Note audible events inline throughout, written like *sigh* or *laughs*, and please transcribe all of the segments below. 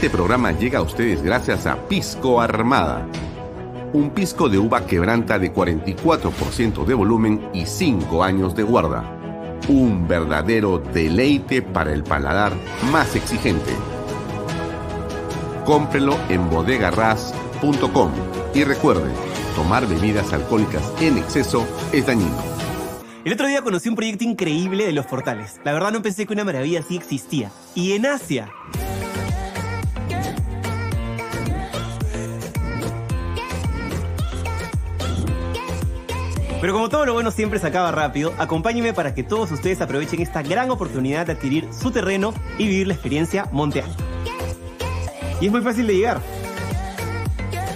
Este programa llega a ustedes gracias a Pisco Armada. Un pisco de uva quebranta de 44% de volumen y 5 años de guarda. Un verdadero deleite para el paladar más exigente. Cómprelo en bodegarras.com y recuerde, tomar bebidas alcohólicas en exceso es dañino. El otro día conocí un proyecto increíble de los portales. La verdad no pensé que una maravilla así existía. Y en Asia. Pero como todo lo bueno siempre se acaba rápido, acompáñenme para que todos ustedes aprovechen esta gran oportunidad de adquirir su terreno y vivir la experiencia Monte Alto. Y es muy fácil de llegar.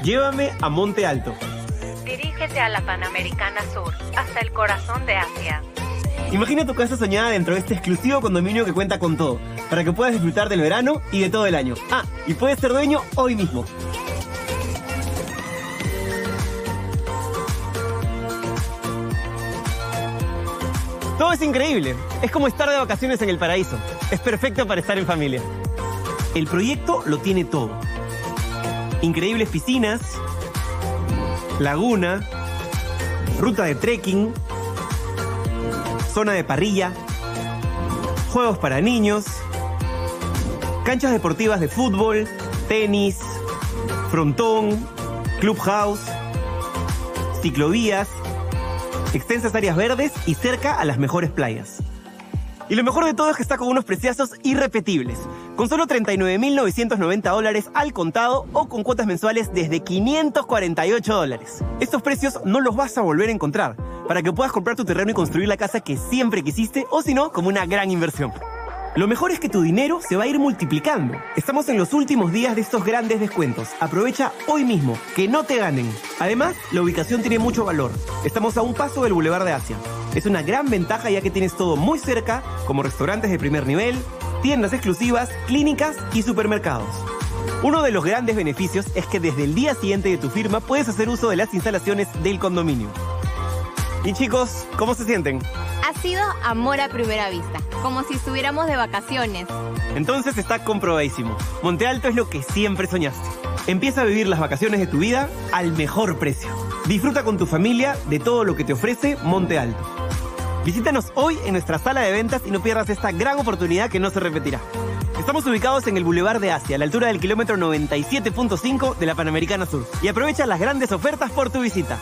Llévame a Monte Alto. Dirígete a la Panamericana Sur, hasta el corazón de Asia. Imagina tu casa soñada dentro de este exclusivo condominio que cuenta con todo, para que puedas disfrutar del verano y de todo el año. Ah, y puedes ser dueño hoy mismo. Todo es increíble. Es como estar de vacaciones en el paraíso. Es perfecto para estar en familia. El proyecto lo tiene todo. Increíbles piscinas, laguna, ruta de trekking, zona de parrilla, juegos para niños, canchas deportivas de fútbol, tenis, frontón, clubhouse, ciclovías, extensas áreas verdes y cerca a las mejores playas. Y lo mejor de todo es que está con unos preciazos irrepetibles, con solo 39.990 dólares al contado o con cuotas mensuales desde 548 dólares. Estos precios no los vas a volver a encontrar, para que puedas comprar tu terreno y construir la casa que siempre quisiste o si no, como una gran inversión. Lo mejor es que tu dinero se va a ir multiplicando. Estamos en los últimos días de estos grandes descuentos. Aprovecha hoy mismo, que no te ganen. Además, la ubicación tiene mucho valor. Estamos a un paso del Boulevard de Asia. Es una gran ventaja ya que tienes todo muy cerca, como restaurantes de primer nivel, tiendas exclusivas, clínicas y supermercados. Uno de los grandes beneficios es que desde el día siguiente de tu firma puedes hacer uso de las instalaciones del condominio. Y chicos, ¿cómo se sienten? Ha sido amor a primera vista, como si estuviéramos de vacaciones. Entonces está comprobadísimo. Monte Alto es lo que siempre soñaste. Empieza a vivir las vacaciones de tu vida al mejor precio. Disfruta con tu familia de todo lo que te ofrece Monte Alto. Visítanos hoy en nuestra sala de ventas y no pierdas esta gran oportunidad que no se repetirá. Estamos ubicados en el Boulevard de Asia, a la altura del kilómetro 97.5 de la Panamericana Sur. Y aprovecha las grandes ofertas por tu visita.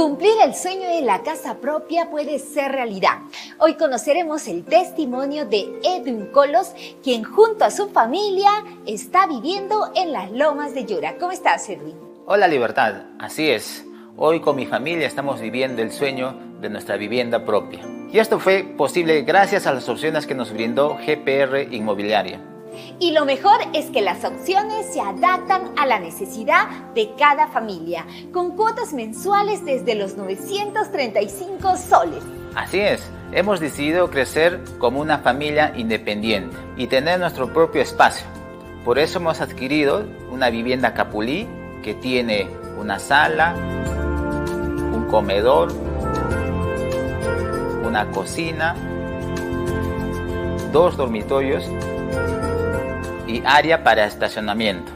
Cumplir el sueño de la casa propia puede ser realidad. Hoy conoceremos el testimonio de Edwin Colos, quien junto a su familia está viviendo en las lomas de Yura. ¿Cómo estás, Edwin? Hola, Libertad. Así es. Hoy con mi familia estamos viviendo el sueño de nuestra vivienda propia. Y esto fue posible gracias a las opciones que nos brindó GPR Inmobiliaria. Y lo mejor es que las opciones se adaptan a la necesidad de cada familia, con cuotas mensuales desde los 935 soles. Así es, hemos decidido crecer como una familia independiente y tener nuestro propio espacio. Por eso hemos adquirido una vivienda Capulí que tiene una sala, un comedor, una cocina, dos dormitorios y área para estacionamiento.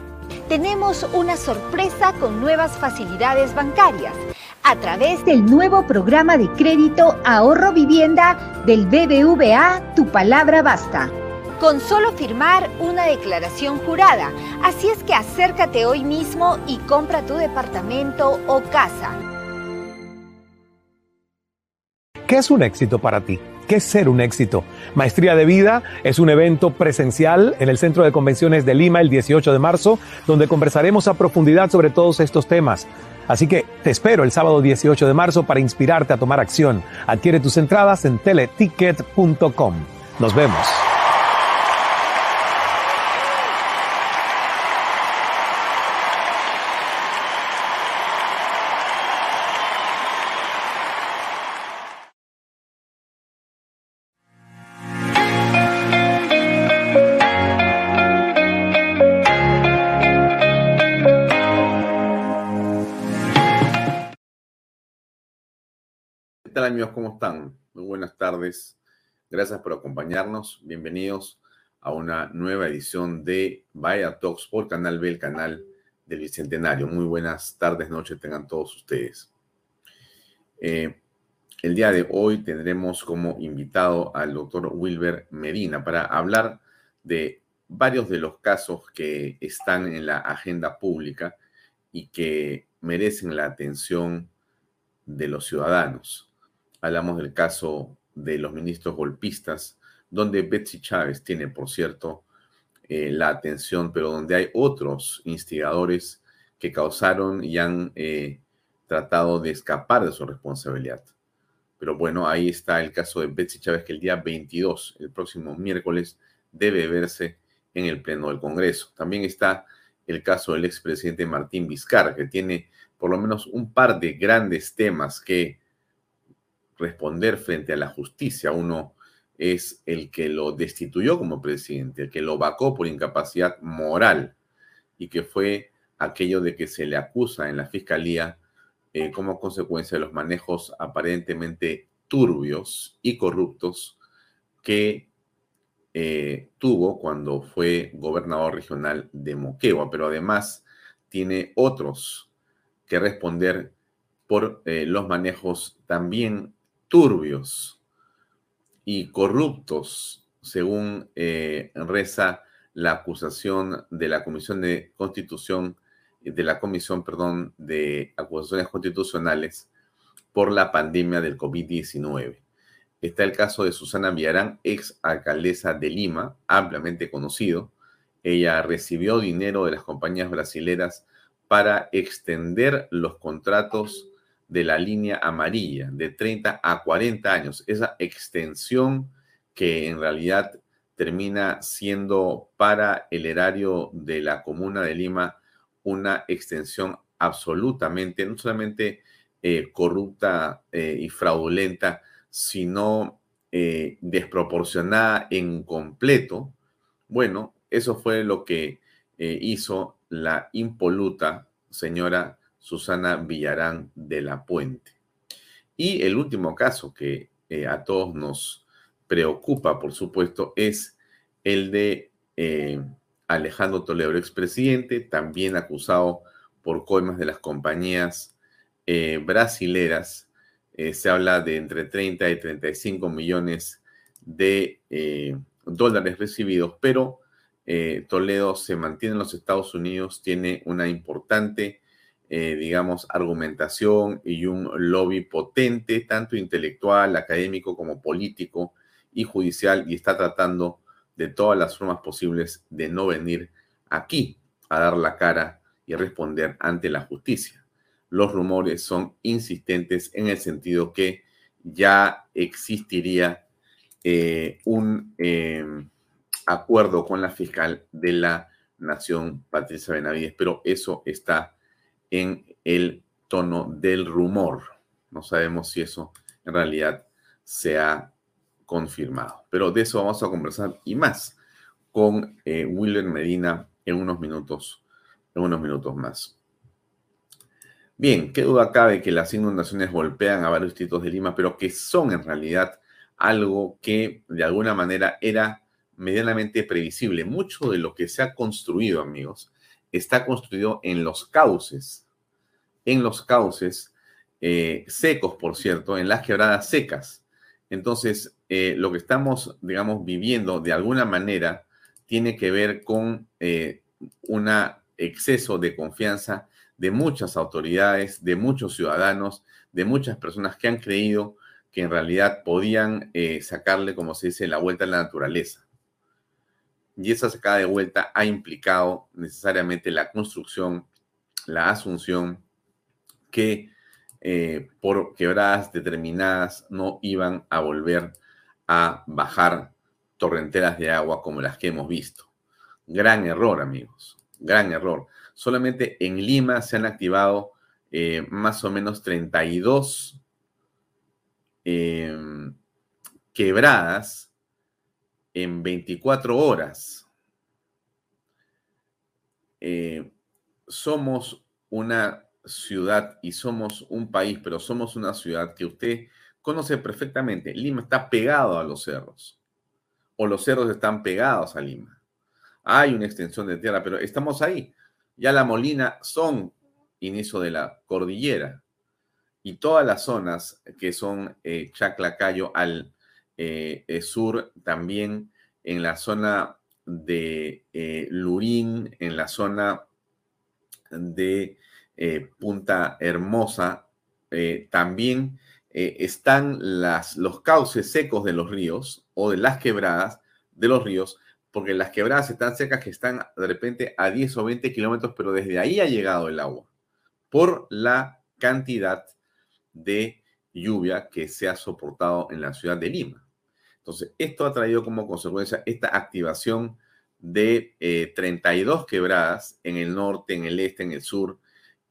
Tenemos una sorpresa con nuevas facilidades bancarias a través del nuevo programa de crédito Ahorro Vivienda del BBVA Tu Palabra Basta. Con solo firmar una declaración jurada. Así es que acércate hoy mismo y compra tu departamento o casa. ¿Qué es un éxito para ti? ¿Qué ser un éxito? Maestría de Vida es un evento presencial en el Centro de Convenciones de Lima el 18 de marzo, donde conversaremos a profundidad sobre todos estos temas. Así que te espero el sábado 18 de marzo para inspirarte a tomar acción. Adquiere tus entradas en teleticket.com. Nos vemos. Amigos? ¿Cómo están? Muy buenas tardes. Gracias por acompañarnos. Bienvenidos a una nueva edición de Vaya Talks por Canal B, el canal del Bicentenario. Muy buenas tardes, noches tengan todos ustedes. Eh, el día de hoy tendremos como invitado al doctor Wilber Medina para hablar de varios de los casos que están en la agenda pública y que merecen la atención de los ciudadanos. Hablamos del caso de los ministros golpistas, donde Betsy Chávez tiene, por cierto, eh, la atención, pero donde hay otros instigadores que causaron y han eh, tratado de escapar de su responsabilidad. Pero bueno, ahí está el caso de Betsy Chávez, que el día 22, el próximo miércoles, debe verse en el Pleno del Congreso. También está el caso del expresidente Martín Vizcarra, que tiene por lo menos un par de grandes temas que responder frente a la justicia. Uno es el que lo destituyó como presidente, el que lo vacó por incapacidad moral y que fue aquello de que se le acusa en la fiscalía eh, como consecuencia de los manejos aparentemente turbios y corruptos que eh, tuvo cuando fue gobernador regional de Moquegua, pero además tiene otros que responder por eh, los manejos también turbios y corruptos, según reza la acusación de la Comisión de Constitución de la Comisión, perdón, de Acusaciones Constitucionales por la pandemia del COVID-19. Está el caso de Susana Villarán, ex alcaldesa de Lima, ampliamente conocido. Ella recibió dinero de las compañías brasileras para extender los contratos de la línea amarilla de 30 a 40 años. Esa extensión que en realidad termina siendo para el erario de la comuna de Lima una extensión absolutamente, no solamente eh, corrupta eh, y fraudulenta, sino eh, desproporcionada en completo, bueno, eso fue lo que hizo la impoluta señora Susana Villarán de la Puente. Y el último caso que a todos nos preocupa, por supuesto, es el de Alejandro Toledo, expresidente, también acusado por coimas de las compañías eh, brasileras. Eh, se habla de entre 30 y 35 millones de eh, dólares recibidos, pero Toledo se mantiene en los Estados Unidos, tiene una importante, digamos, argumentación y un lobby potente, tanto intelectual, académico como político y judicial, y está tratando de todas las formas posibles de no venir aquí a dar la cara y responder ante la justicia. Los rumores son insistentes en el sentido que ya existiría eh, un em, acuerdo con la fiscal de la Nación, Patricia Benavides, pero eso está en el tono del rumor. No sabemos si eso en realidad se ha confirmado. Pero de eso vamos a conversar y más con eh, Medina en unos minutos, en unos minutos más. Bien, qué duda cabe que las inundaciones golpean a varios distritos de Lima, pero que son en realidad algo que de alguna manera era medianamente previsible. Mucho de lo que se ha construido, amigos, está construido en los cauces, en los cauces eh, secos, por cierto, en las quebradas secas. Entonces, eh, lo que estamos, digamos, viviendo de alguna manera tiene que ver con eh, un exceso de confianza de muchas autoridades, de muchos ciudadanos, de muchas personas que han creído que en realidad podían eh, sacarle, como se dice, la vuelta a la naturaleza. Y esa sacada de vuelta ha implicado necesariamente la construcción, la asunción que por quebradas determinadas no iban a volver a bajar torrenteras de agua como las que hemos visto. Gran error, amigos, gran error. Solamente en Lima se han activado eh, más o menos 32 em, quebradas en 24 horas. Eh, somos una ciudad y somos un país, pero somos una ciudad que usted conoce perfectamente, Lima está pegado a los cerros, o los cerros están pegados a Lima. Hay una extensión de tierra, pero estamos ahí. Ya la Molina son inicio de la cordillera y todas las zonas que son eh, Chaclacayo al eh, eh, sur, también en la zona de Lurín, en la zona de Punta Hermosa, también están las, los cauces secos de los ríos o de las quebradas de los ríos, porque las quebradas están secas que están de repente a 10 o 20 kilómetros, pero desde ahí ha llegado el agua por la cantidad de lluvia que se ha soportado en la ciudad de Lima. Entonces, esto ha traído como consecuencia esta activación de 32 eh, quebradas en el norte, en el este, en el sur,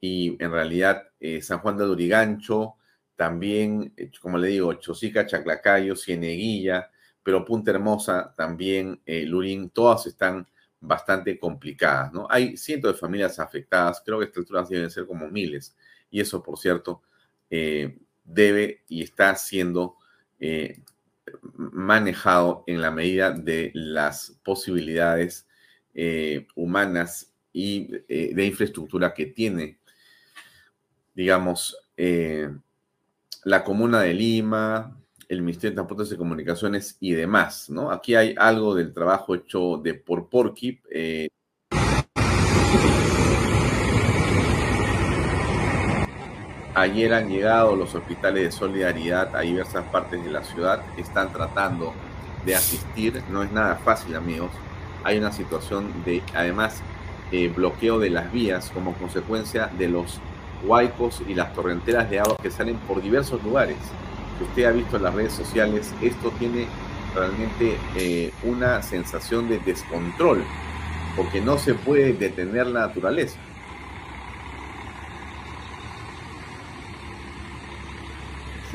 y en realidad eh, San Juan de Durigancho, también, eh, como le digo, Chosica, Chaclacayo, Cieneguilla, pero Punta Hermosa, también Lurín, todas están bastante complicadas, ¿no? Hay cientos de familias afectadas, creo que estas alturas deben ser como miles, y eso, por cierto, debe y está siendo eh, manejado en la medida de las posibilidades eh, humanas y eh, de infraestructura que tiene, digamos, la Comuna de Lima, el Ministerio de Transportes y Comunicaciones y demás, ¿no? Aquí hay algo del trabajo hecho de por Porkip, Ayer han llegado los hospitales de solidaridad a diversas partes de la ciudad. Están tratando de asistir. No es nada fácil, amigos. Hay una situación de, además, eh, bloqueo de las vías como consecuencia de los huaicos y las torrenteras de agua que salen por diversos lugares. Si usted ha visto en las redes sociales, esto tiene realmente eh, una sensación de descontrol, porque no se puede detener la naturaleza.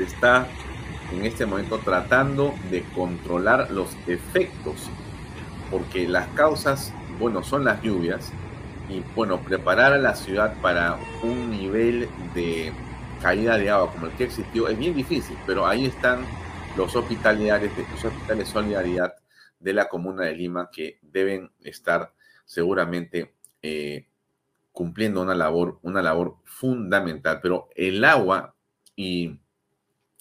está en este momento tratando de controlar los efectos, porque las causas, bueno, son las lluvias, y bueno, preparar a la ciudad para un nivel de caída de agua como el que existió es bien difícil, pero ahí están los hospitales, los hospitales Solidaridad de la Comuna de Lima que deben estar seguramente eh, cumpliendo una labor, una labor fundamental, pero el agua y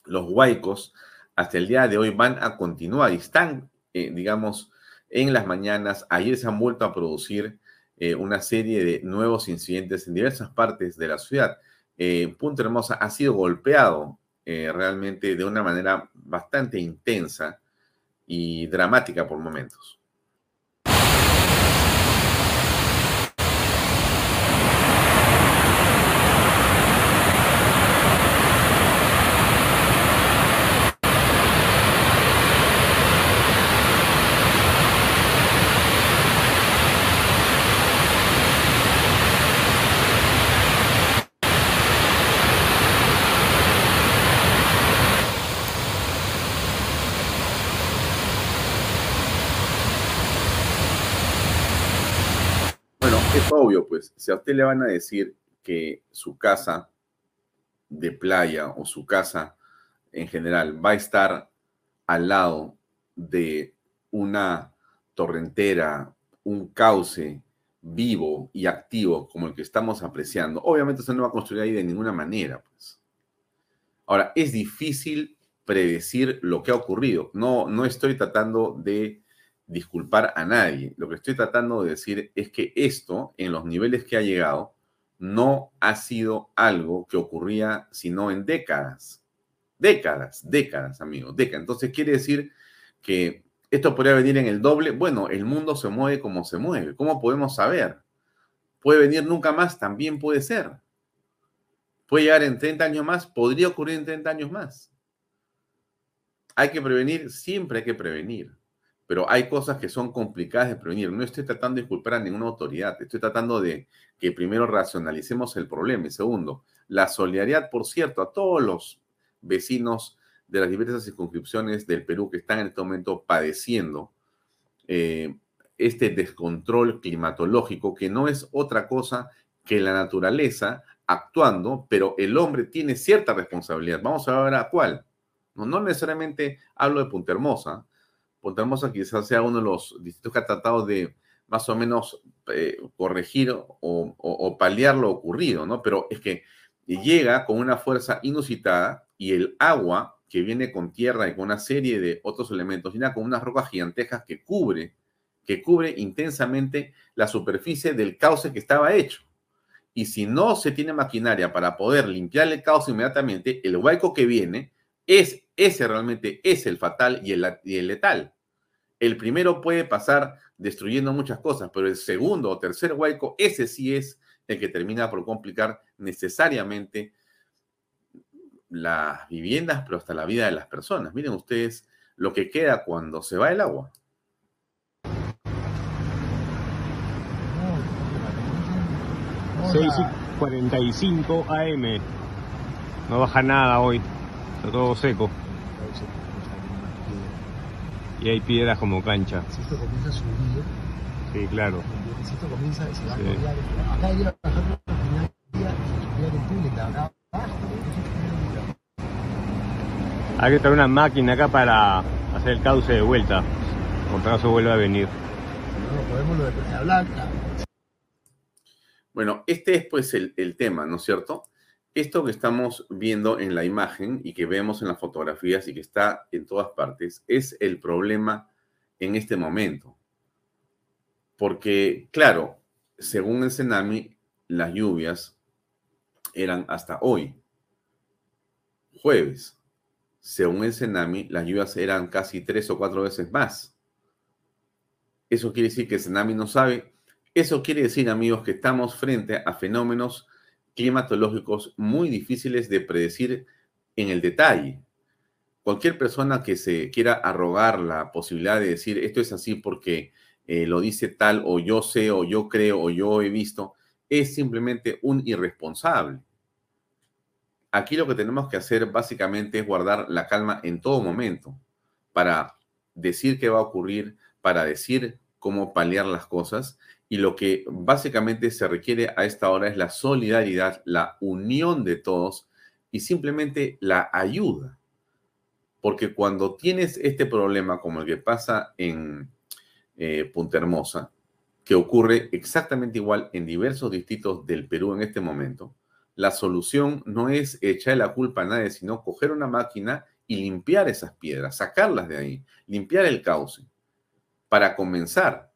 los huaicos hasta el día de hoy van a continuar y están, eh, digamos, en las mañanas. Ayer se han vuelto a producir eh, una serie de nuevos incidentes en diversas partes de la ciudad. Eh, Punta Hermosa ha sido golpeado realmente de una manera bastante intensa y dramática por momentos. Si a usted le van a decir que su casa de playa o su casa en general va a estar al lado de una torrentera, un cauce vivo y activo como el que estamos apreciando, obviamente se no va a construir ahí de ninguna manera. Pues. Ahora, es difícil predecir lo que ha ocurrido. No, no estoy tratando de disculpar a nadie. Lo que estoy tratando de decir es que esto, en los niveles que ha llegado, no ha sido algo que ocurría sino en décadas. Décadas, décadas, amigos, décadas. Entonces quiere decir que esto podría venir en el doble. Bueno, el mundo se mueve como se mueve. ¿Cómo podemos saber? ¿Puede venir nunca más? También puede ser. ¿Puede llegar en 30 años más? Podría ocurrir en 30 años más. Hay que prevenir, siempre hay que prevenir pero hay cosas que son complicadas de prevenir. No estoy tratando de culpar a ninguna autoridad, estoy tratando de que primero racionalicemos el problema y segundo, la solidaridad, por cierto, a todos los vecinos de las diversas circunscripciones del Perú que están en este momento padeciendo eh, este descontrol climatológico, que no es otra cosa que la naturaleza actuando, pero el hombre tiene cierta responsabilidad. Vamos a ver a cuál. No, no necesariamente hablo de Punta Hermosa. Punta Hermosa quizás sea uno de los distritos que ha tratado de más o menos eh, corregir o, paliar lo ocurrido, ¿no? Pero es que llega con una fuerza inusitada y el agua que viene con tierra y con una serie de otros elementos, viene con unas rocas gigantejas que cubre, que cubre intensamente la superficie del cauce que estaba hecho. Y si no se tiene maquinaria para poder limpiar el cauce inmediatamente, el hueco que viene es ese realmente es el fatal y el, letal. El primero puede pasar destruyendo muchas cosas, pero el segundo o tercer hueco, ese sí es el que termina por complicar necesariamente las viviendas, pero hasta la vida de las personas. Miren ustedes lo que queda cuando se va el agua. 6:45 AM. No baja nada hoy. Está todo seco. Y hay piedras como cancha. Si esto comienza a subir. Sí, claro. Si esto comienza, se va a cambiar. Acá iba a bajar la final día acá abajo. Hay que traer una máquina acá para hacer el cauce de vuelta. Por caso vuelva a venir. No, podemos lo de Blanca. Bueno, este es pues el, el tema, ¿no es cierto? Esto que estamos viendo en la imagen y que vemos en las fotografías y que está en todas partes es el problema en este momento. Porque, claro, según el Senami, las lluvias eran hasta hoy, jueves. Según el Senami, las lluvias eran casi tres o cuatro veces más. Eso quiere decir que el Senami no sabe. Eso quiere decir, amigos, que estamos frente a fenómenos climatológicos muy difíciles de predecir en el detalle. Cualquier persona que se quiera arrogar la posibilidad de decir esto es así porque eh, lo dice tal o yo sé o yo creo o yo he visto, es simplemente un irresponsable. Aquí lo que tenemos que hacer básicamente es guardar la calma en todo momento para decir qué va a ocurrir, para decir cómo paliar las cosas y lo que básicamente se requiere a esta hora es la solidaridad, la unión de todos y simplemente la ayuda. Porque cuando tienes este problema como el que pasa en eh, Punta Hermosa, que ocurre exactamente igual en diversos distritos del Perú en este momento, la solución no es echar la culpa a nadie, sino coger una máquina y limpiar esas piedras, sacarlas de ahí, limpiar el cauce, para comenzar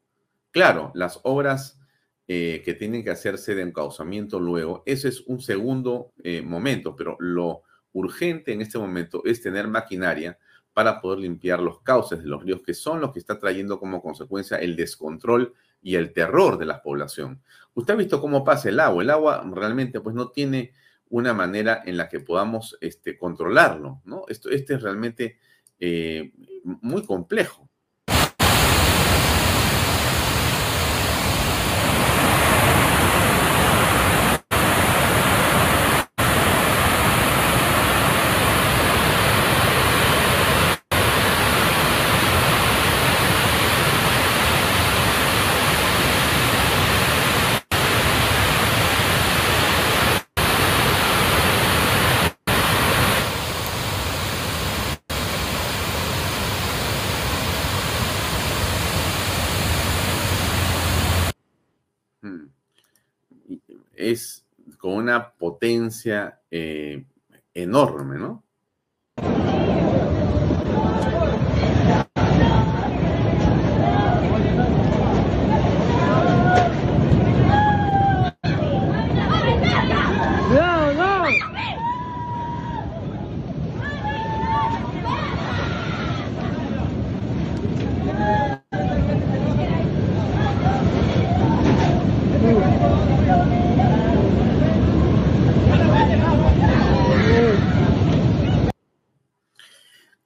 Claro, las obras eh, que tienen que hacerse de encauzamiento luego, ese es un segundo eh, momento, pero lo urgente en este momento es tener maquinaria para poder limpiar los cauces de los ríos, que son los que está trayendo como consecuencia el descontrol y el terror de la población. Usted ha visto cómo pasa el agua. El agua realmente pues no tiene una manera en la que podamos este, controlarlo, ¿no? Esto, este es realmente eh, muy complejo. Es con una potencia eh, enorme, ¿no?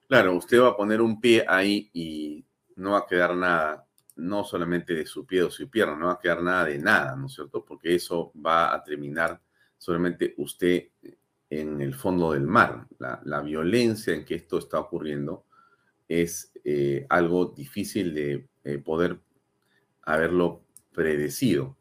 Claro, usted va a poner un pie ahí y no va a quedar nada, no solamente de su pie o su pierna, no va a quedar nada de nada, ¿no es cierto? Porque eso va a terminar solamente usted en el fondo del mar. La, violencia en que esto está ocurriendo es eh, algo difícil de eh, poder haberlo predecido.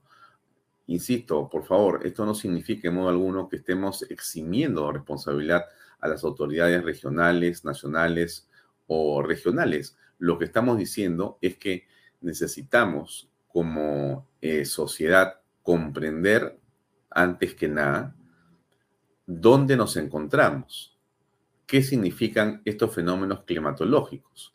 Insisto, por favor, esto no significa en modo alguno que estemos eximiendo responsabilidad a las autoridades regionales, nacionales o regionales. Lo que estamos diciendo es que necesitamos como eh, sociedad comprender antes que nada dónde nos encontramos, qué significan estos fenómenos climatológicos.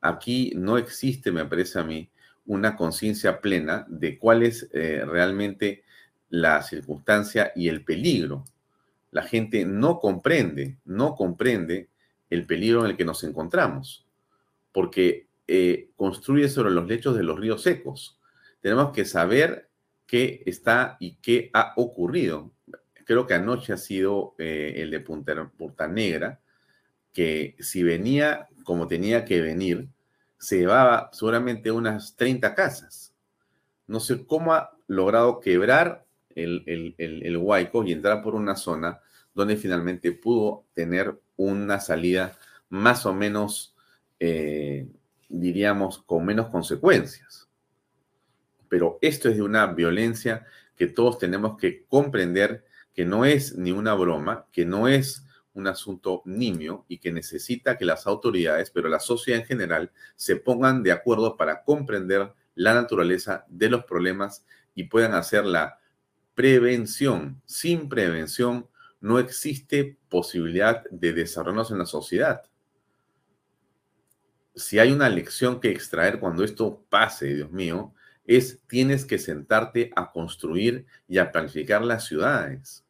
Aquí no existe, me parece a mí, una conciencia plena de cuál es eh, realmente la circunstancia y el peligro. La gente no comprende, no comprende el peligro en el que nos encontramos, porque eh, construye sobre los lechos de los ríos secos. Tenemos que saber qué está y qué ha ocurrido. Creo que anoche ha sido eh, el de Punta, Punta Negra, que si venía como tenía que venir, se llevaba seguramente unas 30 casas. No sé cómo ha logrado quebrar el, el, el, Huayco y entrar por una zona donde finalmente pudo tener una salida más o menos, eh, diríamos, con menos consecuencias. Pero esto es de una violencia que todos tenemos que comprender que no es ni una broma, que no es un asunto nimio y que necesita que las autoridades, pero la sociedad en general, se pongan de acuerdo para comprender la naturaleza de los problemas y puedan hacer la prevención. Sin prevención no existe posibilidad de desarrollarnos en la sociedad. Si hay una lección que extraer cuando esto pase, Dios mío, es tienes que sentarte a construir y a planificar las ciudades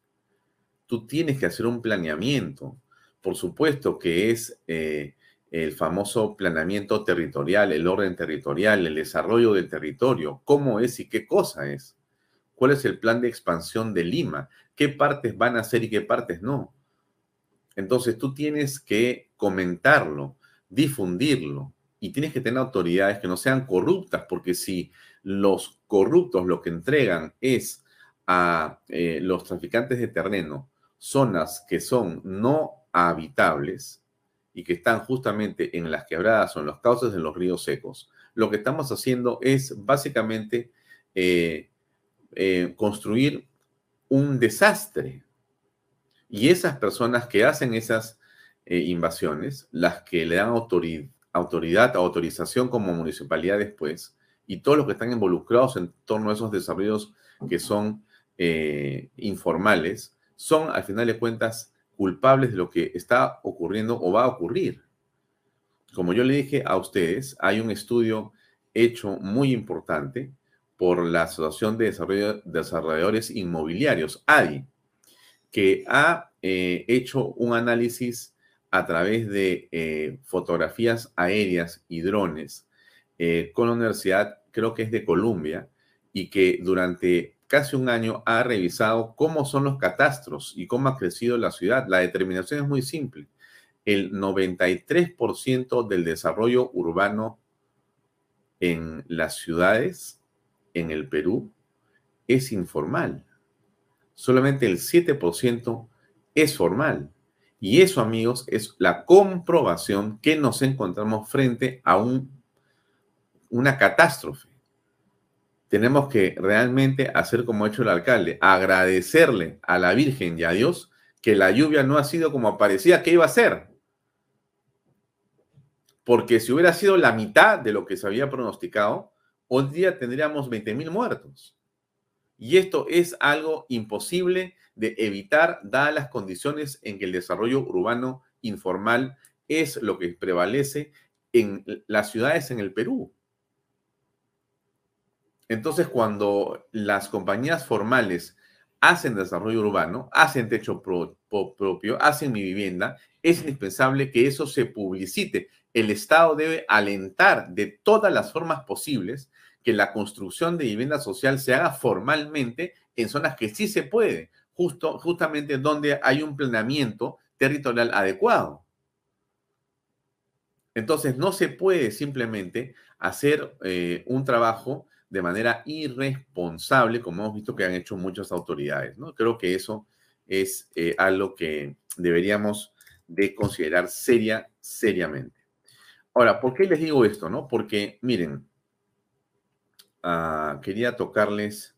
tú tienes que hacer un planeamiento. Por supuesto que es eh, el famoso planeamiento territorial, el orden territorial, el desarrollo del territorio, cómo es y qué cosa es. ¿Cuál es el plan de expansión de Lima? ¿Qué partes van a hacer y qué partes no? Entonces tú tienes que comentarlo, difundirlo y tienes que tener autoridades que no sean corruptas, porque si los corruptos lo que entregan es a eh, los traficantes de terreno zonas que son no habitables y que están justamente en las quebradas o en los cauces de los ríos secos, lo que estamos haciendo es básicamente eh, eh, construir un desastre. Y esas personas que hacen esas eh, invasiones, las que le dan autoridad, autoridad, autorización como municipalidad después, y todos los que están involucrados en torno a esos desarrollos que son informales, son, al final de cuentas, culpables de lo que está ocurriendo o va a ocurrir. Como yo le dije a ustedes, hay un estudio hecho muy importante por la Asociación de Desarrolladores Inmobiliarios, ADI, que ha eh, hecho un análisis a través de eh, fotografías aéreas y drones eh, con la Universidad, creo que es de Columbia, y que durante casi un año ha revisado cómo son los catastros y cómo ha crecido la ciudad. La determinación es muy simple. El 93% del desarrollo urbano en las ciudades en el Perú es informal. Solamente el 7% es formal. Y eso, amigos, es la comprobación que nos encontramos frente a un, una catástrofe tenemos que realmente hacer como ha hecho el alcalde, agradecerle a la Virgen y a Dios que la lluvia no ha sido como parecía que iba a ser. Porque si hubiera sido la mitad de lo que se había pronosticado, hoy día tendríamos 20 mil muertos. Y esto es algo imposible de evitar, dadas las condiciones en que el desarrollo urbano informal es lo que prevalece en las ciudades en el Perú. Entonces, cuando las compañías formales hacen desarrollo urbano, hacen techo propio, hacen mi vivienda, es indispensable que eso se publicite. El Estado debe alentar de todas las formas posibles que la construcción de vivienda social se haga formalmente en zonas que sí se puede, justo, justamente donde hay un planeamiento territorial adecuado. Entonces, no se puede simplemente hacer eh, un trabajo de manera irresponsable, como hemos visto que han hecho muchas autoridades. ¿no? Creo que eso es eh, algo que deberíamos de considerar seria, seriamente. Ahora, ¿por qué les digo esto? No? Porque, miren, ah, quería tocarles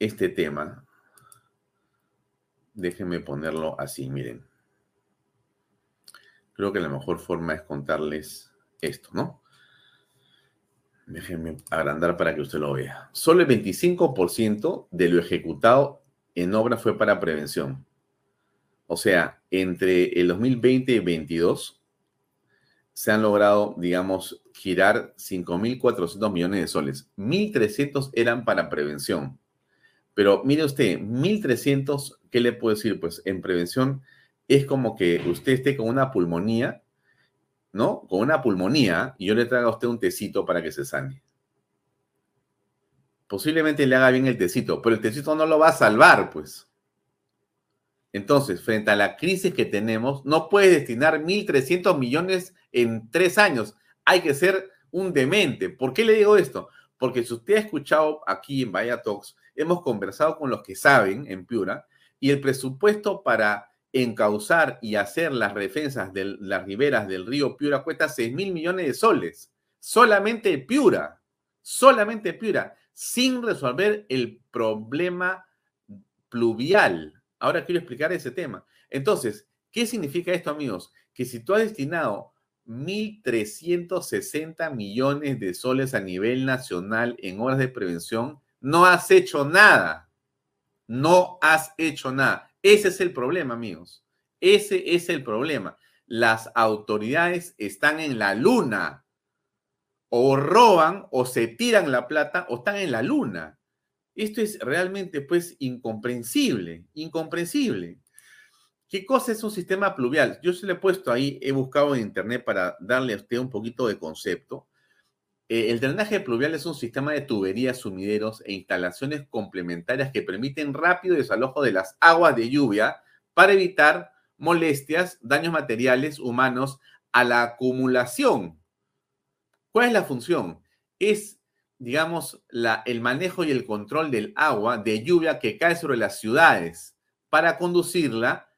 este tema. Déjenme ponerlo así, miren. Creo que la mejor forma es contarles esto, ¿no? Déjenme agrandar para que usted lo vea. Solo el 25% de lo ejecutado en obra fue para prevención. O sea, entre el 2020 y 2022 se han logrado, digamos, girar 5.400 millones de soles. 1.300 eran para prevención. Pero mire usted, 1.300, ¿qué le puedo decir? Pues en prevención es como que usted esté con una pulmonía, ¿no? Con una pulmonía y yo le traiga a usted un tecito para que se sane. Posiblemente le haga bien el tecito, pero el tecito no lo va a salvar, pues. Entonces, frente a la crisis que tenemos, no puede destinar 1.300 millones en tres años. Hay que ser un demente. ¿Por qué le digo esto? Porque si usted ha escuchado aquí en Vaya Talks, hemos conversado con los que saben en Piura y el presupuesto para encauzar y hacer las defensas de las riberas del río Piura cuesta 6 mil millones de soles. Solamente Piura, solamente Piura, sin resolver el problema pluvial. Ahora quiero explicar ese tema. Entonces, ¿qué significa esto, amigos? Que si tú has destinado 1.360 millones de soles a nivel nacional en horas de prevención, no has hecho nada. No has hecho nada. Ese es el problema, amigos. Ese es el problema. Las autoridades están en la luna. O roban o se tiran la plata o están en la luna. Esto es realmente, pues, incomprensible. Incomprensible. ¿Qué cosa es un sistema pluvial? Yo se lo he puesto ahí, he buscado en internet para darle a usted un poquito de concepto. Eh, el drenaje pluvial es un sistema de tuberías, sumideros e instalaciones complementarias que permiten rápido desalojo de las aguas de lluvia para evitar molestias, daños materiales, humanos a la acumulación. ¿Cuál es la función? Es, digamos, el manejo y el control del agua de lluvia que cae sobre las ciudades para conducirla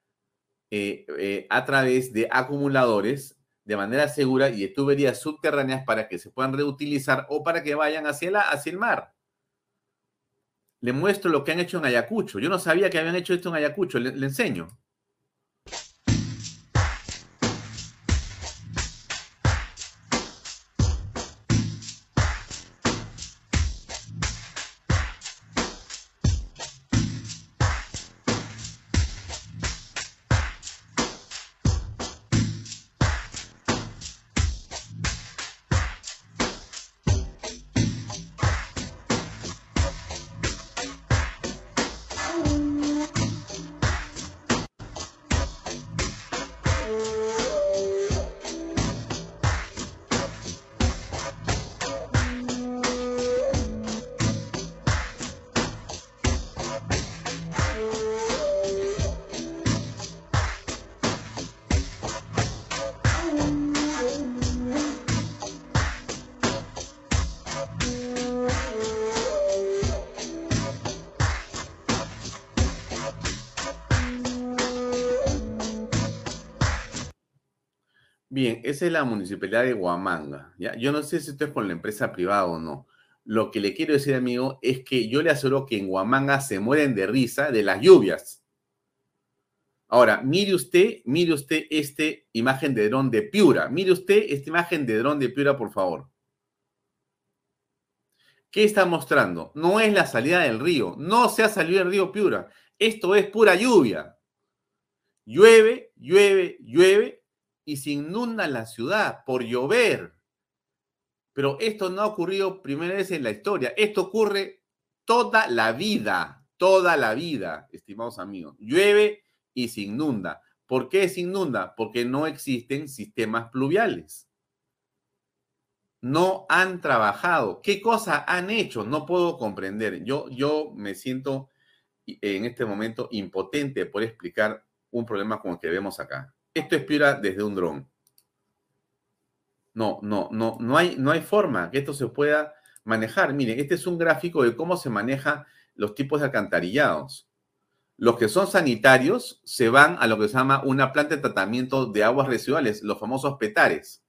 eh, eh, a través de acumuladores de manera segura y de tuberías subterráneas para que se puedan reutilizar o para que vayan hacia, la, hacia el mar. Le muestro lo que han hecho en Ayacucho. Yo no sabía que habían hecho esto en Ayacucho. le, le enseño. Bien, esa es la municipalidad de Huamanga. ¿ya? Yo no sé si esto es con la empresa privada o no. Lo que le quiero decir, amigo, es que yo le aseguro que en Huamanga se mueren de risa de las lluvias. Ahora, mire usted, mire usted esta imagen de dron de Piura. Mire usted esta imagen de dron de Piura, por favor. ¿Qué está mostrando? No es la salida del río. No se ha salido el río Piura. Esto es pura lluvia. Llueve, llueve, llueve y se inunda la ciudad por llover. Pero esto no ha ocurrido primera vez en la historia. Esto ocurre toda la vida, toda la vida, estimados amigos. Llueve y se inunda. ¿Por qué se inunda? Porque no existen sistemas pluviales. No han trabajado. ¿Qué cosa han hecho? No puedo comprender. Yo, yo me siento en este momento impotente por explicar un problema como el que vemos acá. Esto es desde un dron. No, no, no, no hay, no hay forma que esto se pueda manejar. Miren, este es un gráfico de cómo se maneja los tipos de alcantarillados. Los que son sanitarios se van a lo que se llama una planta de tratamiento de aguas residuales, los famosos petares.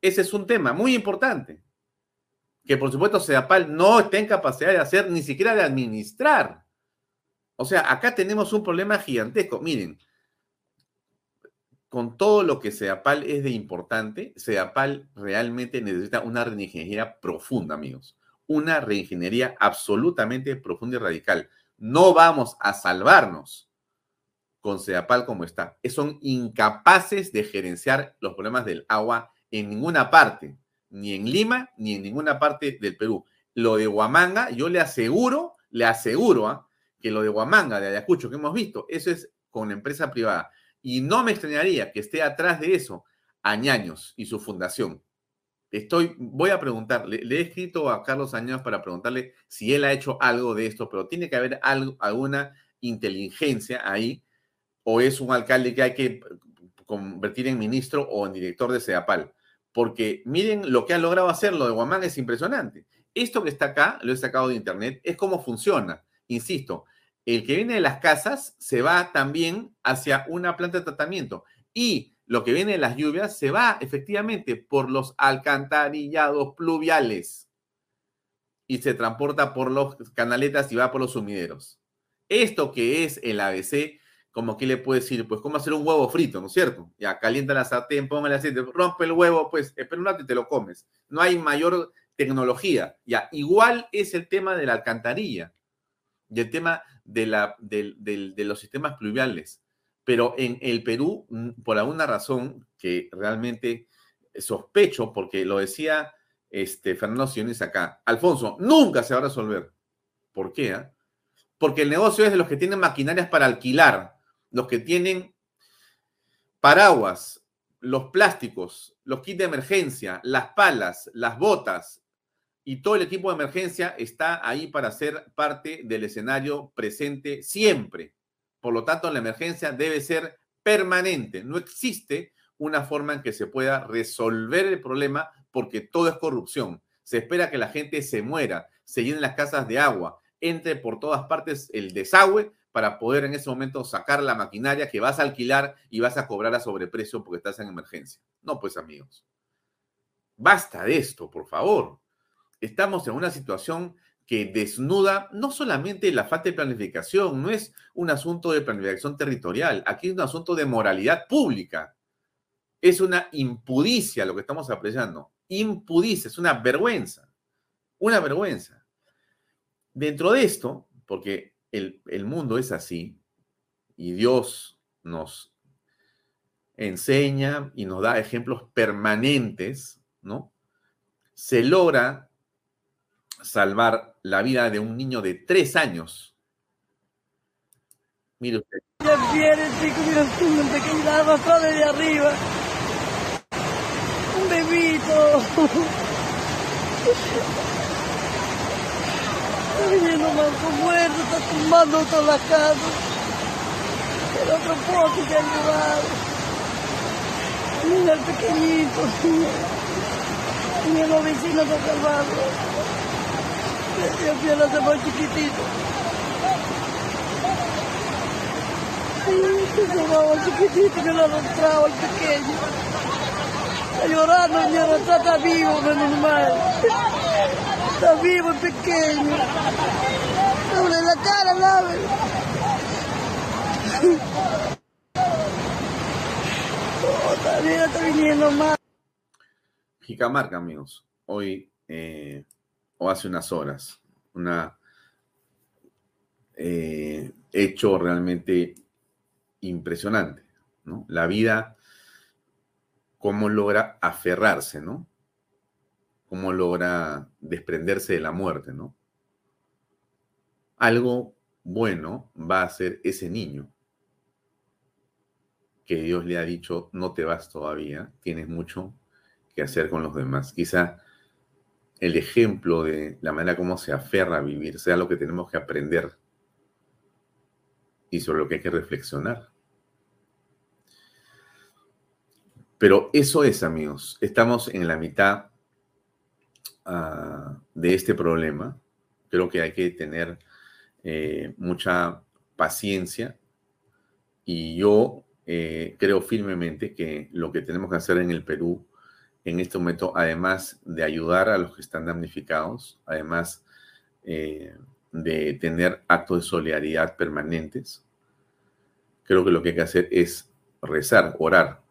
Ese es un tema muy importante. Que por supuesto SEDAPAL no está en capacidad de hacer, ni siquiera de administrar. O sea, acá tenemos un problema gigantesco. Miren, con todo lo que Seapal es de importante, Seapal realmente necesita una reingeniería profunda, amigos. Una reingeniería absolutamente profunda y radical. No vamos a salvarnos con Seapal como está. Son incapaces de gerenciar los problemas del agua en ninguna parte, ni en Lima, ni en ninguna parte del Perú. Lo de Huamanga, yo le aseguro, le aseguro ¿ah? que lo de Huamanga, de Ayacucho, que hemos visto, eso es con empresa privada. Y no me extrañaría que esté atrás de eso Añaños y su fundación. Estoy, voy a preguntarle, le he escrito a Carlos Añaños para preguntarle si él ha hecho algo de esto, pero tiene que haber algo, alguna inteligencia ahí, o es un alcalde que hay que convertir en ministro o en director de SEAPAL. Porque miren lo que ha logrado hacer lo de Guamán es impresionante. Esto que está acá, lo he sacado de internet, es cómo funciona. Insisto, el que viene de las casas se va también hacia una planta de tratamiento y lo que viene de las lluvias se va efectivamente por los alcantarillados pluviales y se transporta por los canaletas y va por los sumideros. Esto que es el ABC, como que le puede decir, pues cómo hacer un huevo frito, ¿no es cierto? Ya calienta la sartén, póngale aceite, rompe el huevo, pues espera un rato y te lo comes. No hay mayor tecnología. Ya, igual es el tema de la alcantarilla y el tema de, la, de, los sistemas pluviales. Pero en el Perú, por alguna razón que realmente sospecho, porque lo decía este, Fernando Siones acá, Alfonso, nunca se va a resolver. ¿Por qué? Ah? Porque el negocio es de los que tienen maquinarias para alquilar, los que tienen paraguas, los plásticos, los kits de emergencia, las palas, las botas, y todo el equipo de emergencia está ahí para ser parte del escenario presente siempre. Por lo tanto, la emergencia debe ser permanente. No existe una forma en que se pueda resolver el problema porque todo es corrupción. Se espera que la gente se muera, se llenen las casas de agua, entre por todas partes el desagüe para poder en ese momento sacar la maquinaria que vas a alquilar y vas a cobrar a sobreprecio porque estás en emergencia. No, pues amigos. Basta de esto, por favor estamos en una situación que desnuda no solamente la falta de planificación, no es un asunto de planificación territorial, aquí es un asunto de moralidad pública. Es una impudicia lo que estamos apreciando. Impudicia, es una vergüenza. Una vergüenza. Dentro de esto, porque el, el mundo es así y Dios nos enseña y nos da ejemplos permanentes, ¿no? Se logra salvar la vida de un niño de tres años. Mire usted. Ya viene, chico, mira un pequeño arrastrado de arriba. Un bebito. Está viniendo manco muerto, está tumbando toda la casa. El otro poco que ha llevado. Mira el pequeñito. Mira los vecinos de salvarlo. Yo fui a la más chiquitito. Se llamaba chiquitito que lo arrastraba el pequeño. Está llorando, señora, está, está vivo, menos mal. Está vivo el pequeño. Sobre la cara, lave. Oh, todavía está viniendo más. Jicamarca, amigos. Hoy eh, hace unas horas. Una eh, hecho realmente impresionante, ¿no? La vida, cómo logra aferrarse, ¿no? Cómo logra desprenderse de la muerte, ¿no? Algo bueno va a ser ese niño que Dios le ha dicho, no te vas todavía, tienes mucho que hacer con los demás. Quizá el ejemplo de la manera como se aferra a vivir sea lo que tenemos que aprender y sobre lo que hay que reflexionar. Pero eso es, amigos, estamos en la mitad uh, de este problema. Creo que hay que tener eh, mucha paciencia y yo eh, creo firmemente que lo que tenemos que hacer en el Perú en este momento, además de ayudar a los que están damnificados, además eh, de tener actos de solidaridad permanentes. Creo que lo que hay que hacer es rezar, orar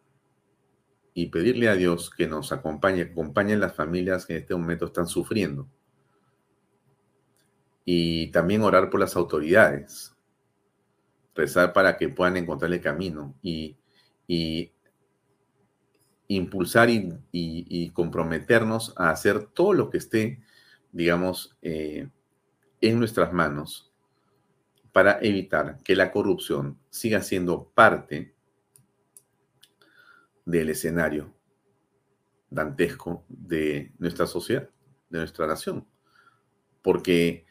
y pedirle a Dios que nos acompañe, acompañe a las familias que en este momento están sufriendo. Y también orar por las autoridades. Rezar para que puedan encontrar el camino y, impulsar y, comprometernos a hacer todo lo que esté, digamos, eh, en nuestras manos para evitar que la corrupción siga siendo parte del escenario dantesco de nuestra sociedad, de nuestra nación. Porque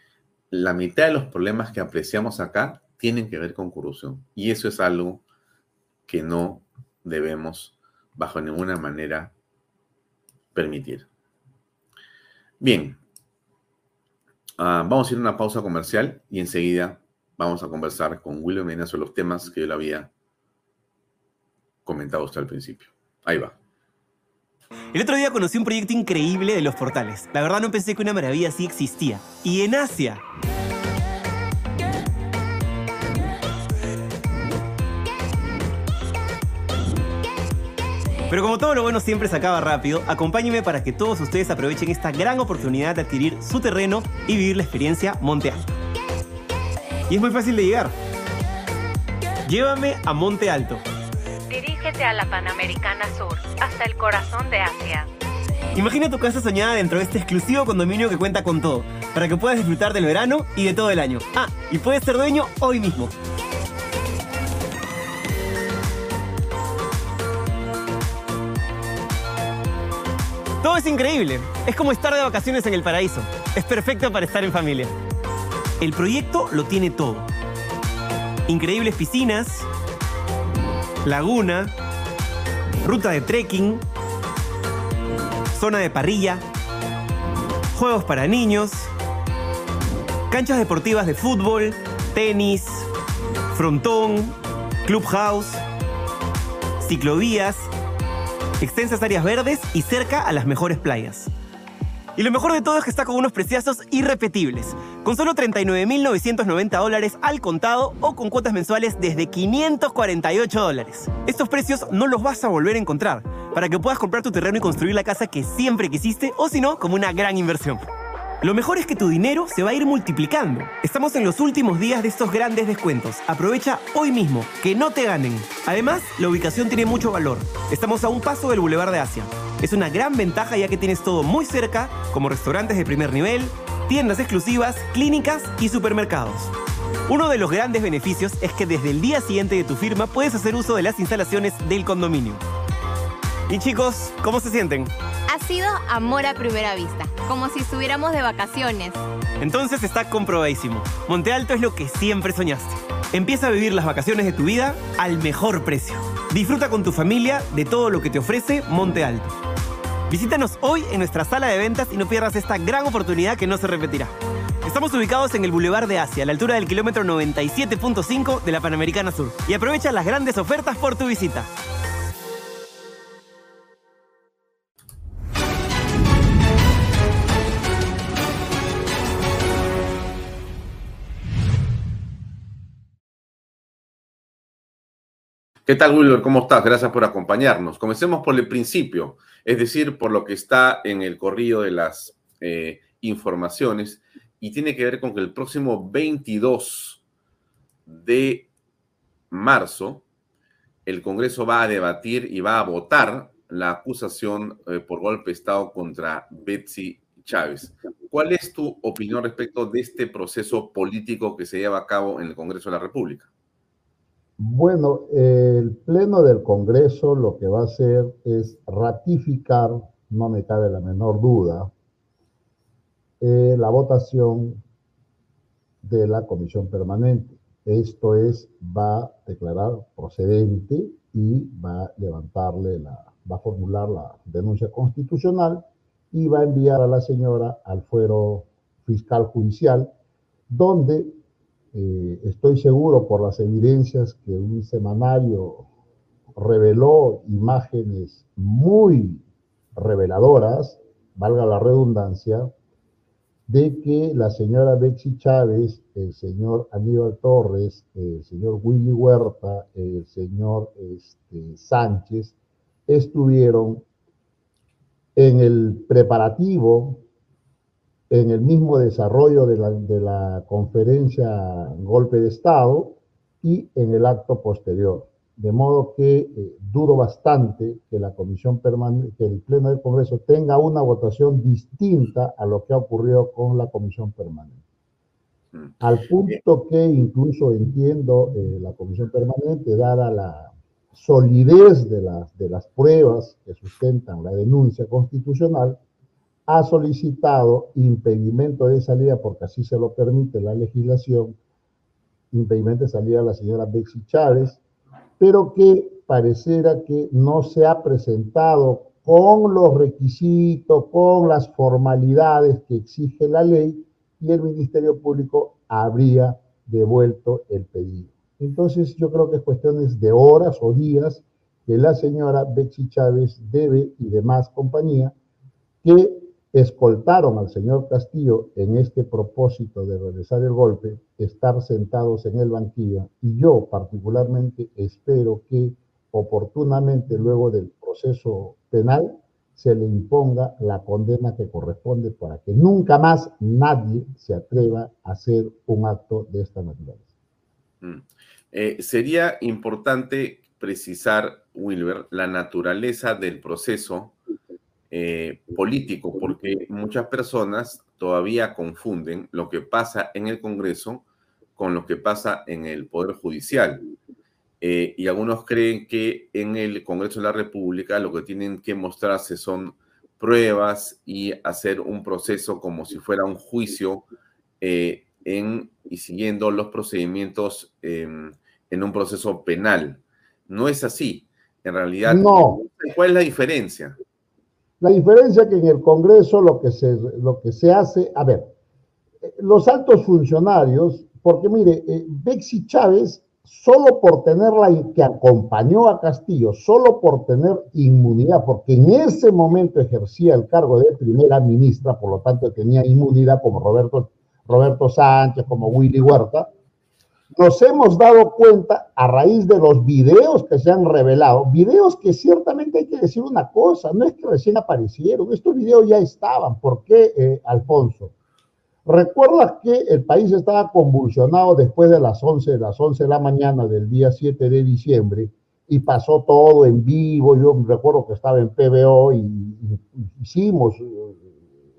la mitad de los problemas que apreciamos acá tienen que ver con corrupción. Y eso es algo que no debemos bajo ninguna manera permitir. Bien, ah, vamos a ir a una pausa comercial y enseguida vamos a conversar con William Medina sobre los temas que yo le había comentado hasta el principio. Ahí va. El otro día conocí un proyecto increíble de los portales. La verdad no pensé que una maravilla así existía. Y en Asia. Pero como todo lo bueno siempre se acaba rápido, acompáñenme para que todos ustedes aprovechen esta gran oportunidad de adquirir su terreno y vivir la experiencia Monte Alto. Y es muy fácil de llegar. Llévame a Monte Alto Dirígete a la Panamericana Sur, hasta el corazón de Asia. Imagina tu casa soñada dentro de este exclusivo condominio que cuenta con todo, para que puedas disfrutar del verano y de todo el año. Ah, y puedes ser dueño hoy mismo. Todo es increíble. Es como estar de vacaciones en el paraíso. Es perfecto para estar en familia. El proyecto lo tiene todo. Increíbles piscinas, laguna, ruta de trekking, zona de parrilla, juegos para niños, canchas deportivas de fútbol, tenis, frontón, clubhouse, ciclovías, extensas áreas verdes y cerca a las mejores playas. Y lo mejor de todo es que está con unos preciazos irrepetibles, con solo 39.990 dólares al contado o con cuotas mensuales desde 548 dólares. Estos precios no los vas a volver a encontrar, para que puedas comprar tu terreno y construir la casa que siempre quisiste o si no, como una gran inversión. Lo mejor es que tu dinero se va a ir multiplicando. Estamos en los últimos días de estos grandes descuentos. Aprovecha hoy mismo, que no te ganen. Además, la ubicación tiene mucho valor. Estamos a un paso del Boulevard de Asia. Es una gran ventaja ya que tienes todo muy cerca, como restaurantes de primer nivel, tiendas exclusivas, clínicas y supermercados. Uno de los grandes beneficios es que desde el día siguiente de tu firma puedes hacer uso de las instalaciones del condominio. Y chicos, ¿cómo se sienten? Ha sido amor a primera vista, como si estuviéramos de vacaciones. Entonces está comprobadísimo. Monte Alto es lo que siempre soñaste. Empieza a vivir las vacaciones de tu vida al mejor precio. Disfruta con tu familia de todo lo que te ofrece Monte Alto. Visítanos hoy en nuestra sala de ventas y no pierdas esta gran oportunidad que no se repetirá. Estamos ubicados en el Boulevard de Asia, a la altura del kilómetro 97.5 de la Panamericana Sur. Y aprovecha las grandes ofertas por tu visita. ¿Qué tal, Wilber? ¿Cómo estás? Gracias por acompañarnos. Comencemos por el principio, es decir, por lo que está en el corrido de las eh, informaciones y tiene que ver con que el próximo 22 de marzo el Congreso va a debatir y va a votar la acusación eh, por golpe de Estado contra Betsy Chávez. ¿Cuál es tu opinión respecto de este proceso político que se lleva a cabo en el Congreso de la República? Bueno, el Pleno del Congreso lo que va a hacer es ratificar, no me cabe la menor duda, eh, la votación de la Comisión Permanente. Esto es, va a declarar procedente y va a levantarle la, va a formular la denuncia constitucional y va a enviar a la señora al fuero fiscal judicial, donde eh, estoy seguro por las evidencias que un semanario reveló imágenes muy reveladoras, valga la redundancia, de que la señora Betsy Chávez, el señor Aníbal Torres, el señor Willy Huerta, el señor este, Sánchez, estuvieron en el preparativo, en el mismo desarrollo de la, de la conferencia Golpe de Estado y en el acto posterior. De modo que eh, dudo bastante que la comisión permanente, que el Pleno del Congreso tenga una votación distinta a lo que ha ocurrido con la comisión permanente. Mm. Al punto que incluso entiendo eh, la comisión permanente, dada la solidez de las, de las pruebas que sustentan la denuncia constitucional, ha solicitado impedimento de salida, porque así se lo permite la legislación, impedimento de salida a la señora Bexy Chávez, pero que pareciera que no se ha presentado con los requisitos, con las formalidades que exige la ley, y el Ministerio Público habría devuelto el pedido. Entonces yo creo que es cuestiones de horas o días que la señora Betsy Chávez debe y demás compañía que escoltaron al señor Castillo en este propósito de realizar el golpe, estar sentados en el banquillo. Y yo particularmente espero que oportunamente luego del proceso penal se le imponga la condena que corresponde para que nunca más nadie se atreva a hacer un acto de esta naturaleza. Mm. Eh, sería importante precisar, Wilber, la naturaleza del proceso eh, político, porque muchas personas todavía confunden lo que pasa en el Congreso con lo que pasa en el Poder Judicial. Eh, y algunos creen que en el Congreso de la República lo que tienen que mostrarse son pruebas y hacer un proceso como si fuera un juicio eh, en, y siguiendo los procedimientos em, en un proceso penal. No es así. En realidad, no. ¿cuál es la diferencia? La diferencia que en el Congreso lo que se, lo que se hace, a ver, los altos funcionarios, porque mire, eh, Bexy Chávez, solo por tener la que acompañó a Castillo, solo por tener inmunidad, porque en ese momento ejercía el cargo de primera ministra, por lo tanto tenía inmunidad como Roberto, Roberto Sánchez, como Willy Huerta, nos hemos dado cuenta a raíz de los videos que se han revelado, videos que ciertamente hay que decir una cosa, no es que recién aparecieron, estos videos ya estaban. ¿Por qué, eh, Alfonso? Recuerda que el país estaba convulsionado después de las 11, de las 11 de la mañana del día 7 de diciembre y pasó todo en vivo. Yo recuerdo que estaba en PBO y, hicimos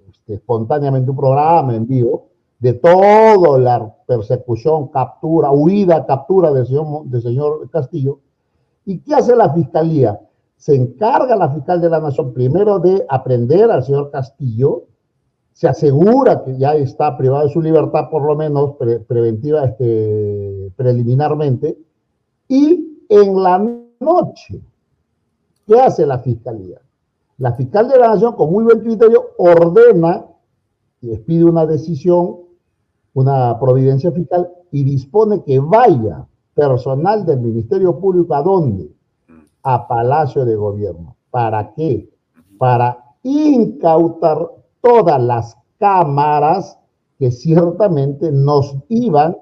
este, espontáneamente un programa en vivo de toda la persecución, captura, huida, captura del señor, del señor Castillo. ¿Y qué hace la fiscalía? Se encarga la fiscal de la Nación primero de aprender al señor Castillo, se asegura que ya está privado de su libertad, por lo menos preventiva, este, preliminarmente, y en la noche, ¿qué hace la fiscalía? La fiscal de la Nación, con muy buen criterio, ordena y les pide una decisión una providencia fiscal y dispone que vaya personal del Ministerio Público a dónde? A Palacio de Gobierno. ¿Para qué? Para incautar todas las cámaras que ciertamente nos iban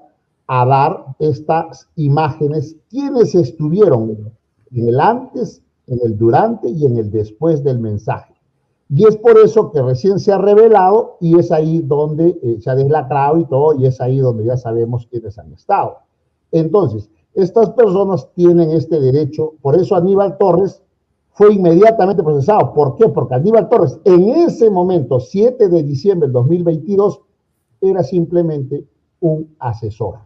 a dar estas imágenes, quienes estuvieron en el antes, en el durante y en el después del mensaje. Y es por eso que recién se ha revelado y es ahí donde eh, se ha deslacrado y todo, y es ahí donde ya sabemos quiénes han estado. Entonces, estas personas tienen este derecho, por eso Aníbal Torres fue inmediatamente procesado. ¿Por qué? Porque Aníbal Torres en ese momento, 7 de diciembre del 2022, era simplemente un asesor.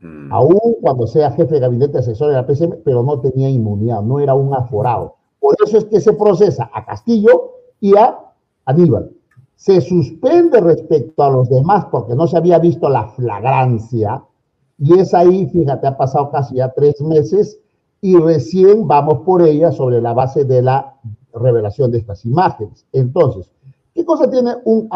Mm. Aún cuando sea jefe de gabinete asesor de la PCM, pero no tenía inmunidad, no era un aforado. Por eso es que se procesa a Castillo y a Aníbal. Se suspende respecto a los demás porque no se había visto la flagrancia. Y es ahí, fíjate, ha pasado casi ya tres meses y recién vamos por ella sobre la base de la revelación de estas imágenes. Entonces, ¿qué cosa tiene un,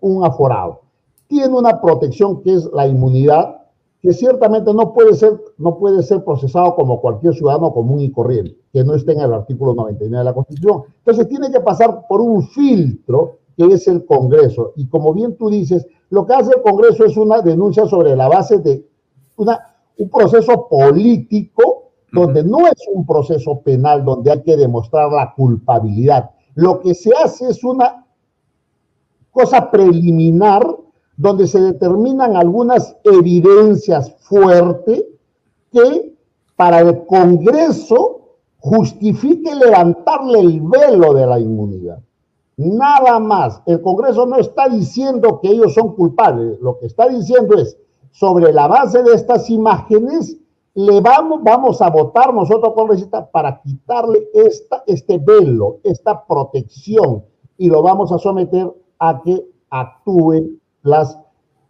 un aforado? Tiene una protección que es la inmunidad que ciertamente no puede ser, no puede ser procesado como cualquier ciudadano común y corriente, que no esté en el artículo 99 de la Constitución. Entonces tiene que pasar por un filtro que es el Congreso. Y como bien tú dices, lo que hace el Congreso es una denuncia sobre la base de una, un proceso político donde no es un proceso penal donde hay que demostrar la culpabilidad. Lo que se hace es una cosa preliminar donde se determinan algunas evidencias fuertes que para el Congreso justifique levantarle el velo de la inmunidad. Nada más. El Congreso no está diciendo que ellos son culpables. Lo que está diciendo es, sobre la base de estas imágenes, le vamos, vamos a votar nosotros congresistas para quitarle esta, este velo, esta protección, y lo vamos a someter a que actúen las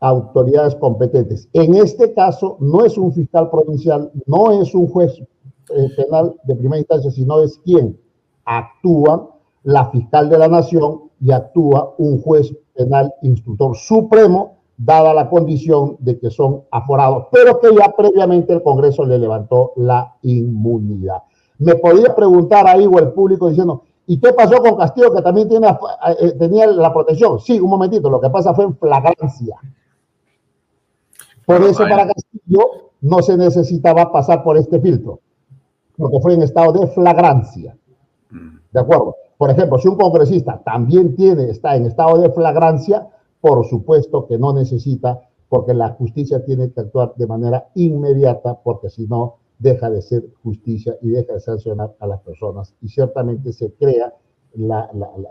autoridades competentes. En este caso, no es un fiscal provincial, no es un juez eh, penal de primera instancia, sino es quien actúa la fiscal de la nación y actúa un juez penal instructor supremo, dada la condición de que son aforados, pero que ya previamente el Congreso le levantó la inmunidad. Me podía preguntar ahí o el público diciendo, ¿y qué pasó con Castillo que también tiene, eh, tenía la protección? Sí, un momentito, lo que pasa fue en flagrancia. Por eso para Castillo no se necesitaba pasar por este filtro, porque fue en estado de flagrancia. Mm. ¿De acuerdo? Por ejemplo, si un congresista también tiene, está en estado de flagrancia, por supuesto que no necesita, porque la justicia tiene que actuar de manera inmediata, porque si no, deja de ser justicia y deja de sancionar a las personas. Y ciertamente se crea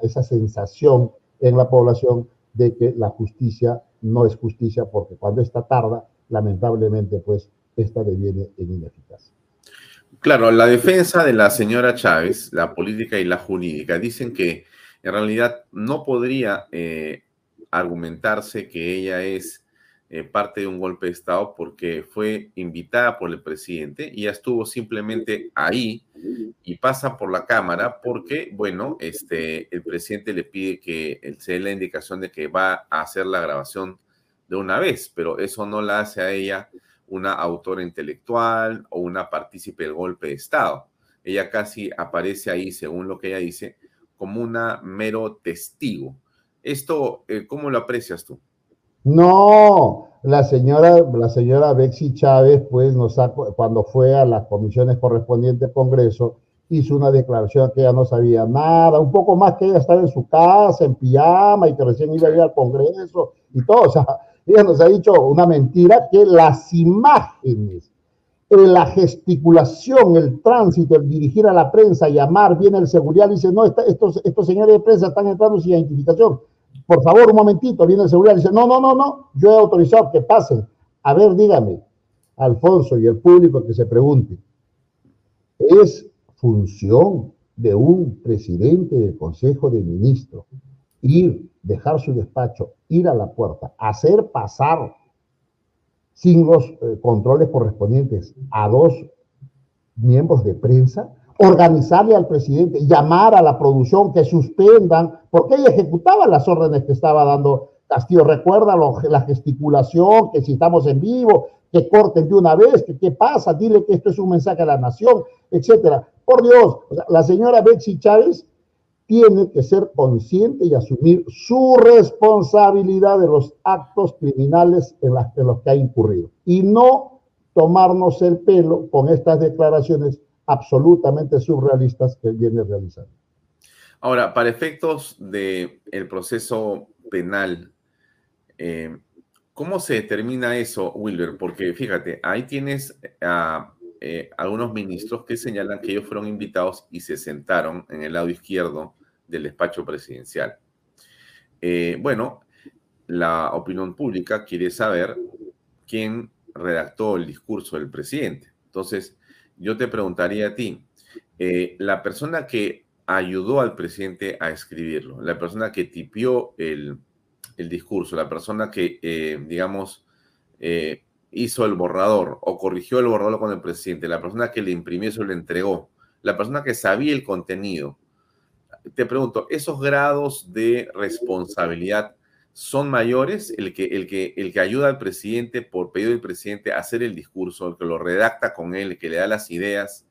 esa sensación en la población de que la justicia no es justicia porque cuando esta tarda, lamentablemente, pues esta deviene en ineficaz. Claro, la defensa de la señora Chávez, la política y la jurídica, dicen que en realidad no podría eh, argumentarse que ella es eh, parte de un golpe de Estado porque fue invitada por el presidente y ya estuvo simplemente ahí y pasa por la Cámara porque, bueno, este, el presidente le pide que se dé la indicación de que va a hacer la grabación de una vez, pero eso no la hace a ella una autora intelectual o una partícipe del golpe de Estado. Ella casi aparece ahí, según lo que ella dice, como una mero testigo. Esto, eh, ¿cómo lo aprecias tú? No, la señora, la señora Bexy Chávez, pues, nos cuando fue a las comisiones correspondientes al Congreso, hizo una declaración que ella no sabía nada, un poco más que ella estaba en su casa, en pijama, y que recién iba a ir al Congreso y todo. *laughs* O sea, ella nos ha dicho una mentira que las imágenes, la gesticulación, el tránsito, el dirigir a la prensa, llamar, viene el seguridad dice, no, estos, estos señores de prensa están entrando sin identificación por favor, un momentito, viene el seguridad y dice, no, no, no, no, yo he autorizado que pasen. A ver, dígame, Alfonso y el público que se pregunte, ¿es función de un presidente del Consejo de Ministros ir, dejar su despacho, ir a la puerta, hacer pasar sin los eh, controles correspondientes a dos miembros de prensa? Organizarle al presidente, llamar a la producción que suspendan, porque ella ejecutaba las órdenes que estaba dando Castillo. Recuerda la gesticulación, que si estamos en vivo, que corten de una vez, que qué pasa, dile que esto es un mensaje a la nación, etcétera. Por Dios, la señora Betsy Chávez tiene que ser consciente y asumir su responsabilidad de los actos criminales en, en los que ha incurrido y no tomarnos el pelo con estas declaraciones absolutamente surrealistas que viene realizando. Ahora, para efectos del el proceso penal, eh, ¿cómo se determina eso, Wilber? Porque fíjate, ahí tienes a eh, algunos ministros que señalan que ellos fueron invitados y se sentaron en el lado izquierdo del despacho presidencial. Eh, bueno, la opinión pública quiere saber quién redactó el discurso del presidente. Entonces, yo te preguntaría a ti, eh, la persona que ayudó al presidente a escribirlo, la persona que tipió el, discurso, la persona que, eh, digamos, eh, hizo el borrador o corrigió el borrador con el presidente, la persona que le imprimió eso le entregó, la persona que sabía el contenido. Te pregunto, ¿esos grados de responsabilidad son mayores, el que, el, que, el que ayuda al presidente por pedido del presidente a hacer el discurso, el que lo redacta con él, el que le da las ideas,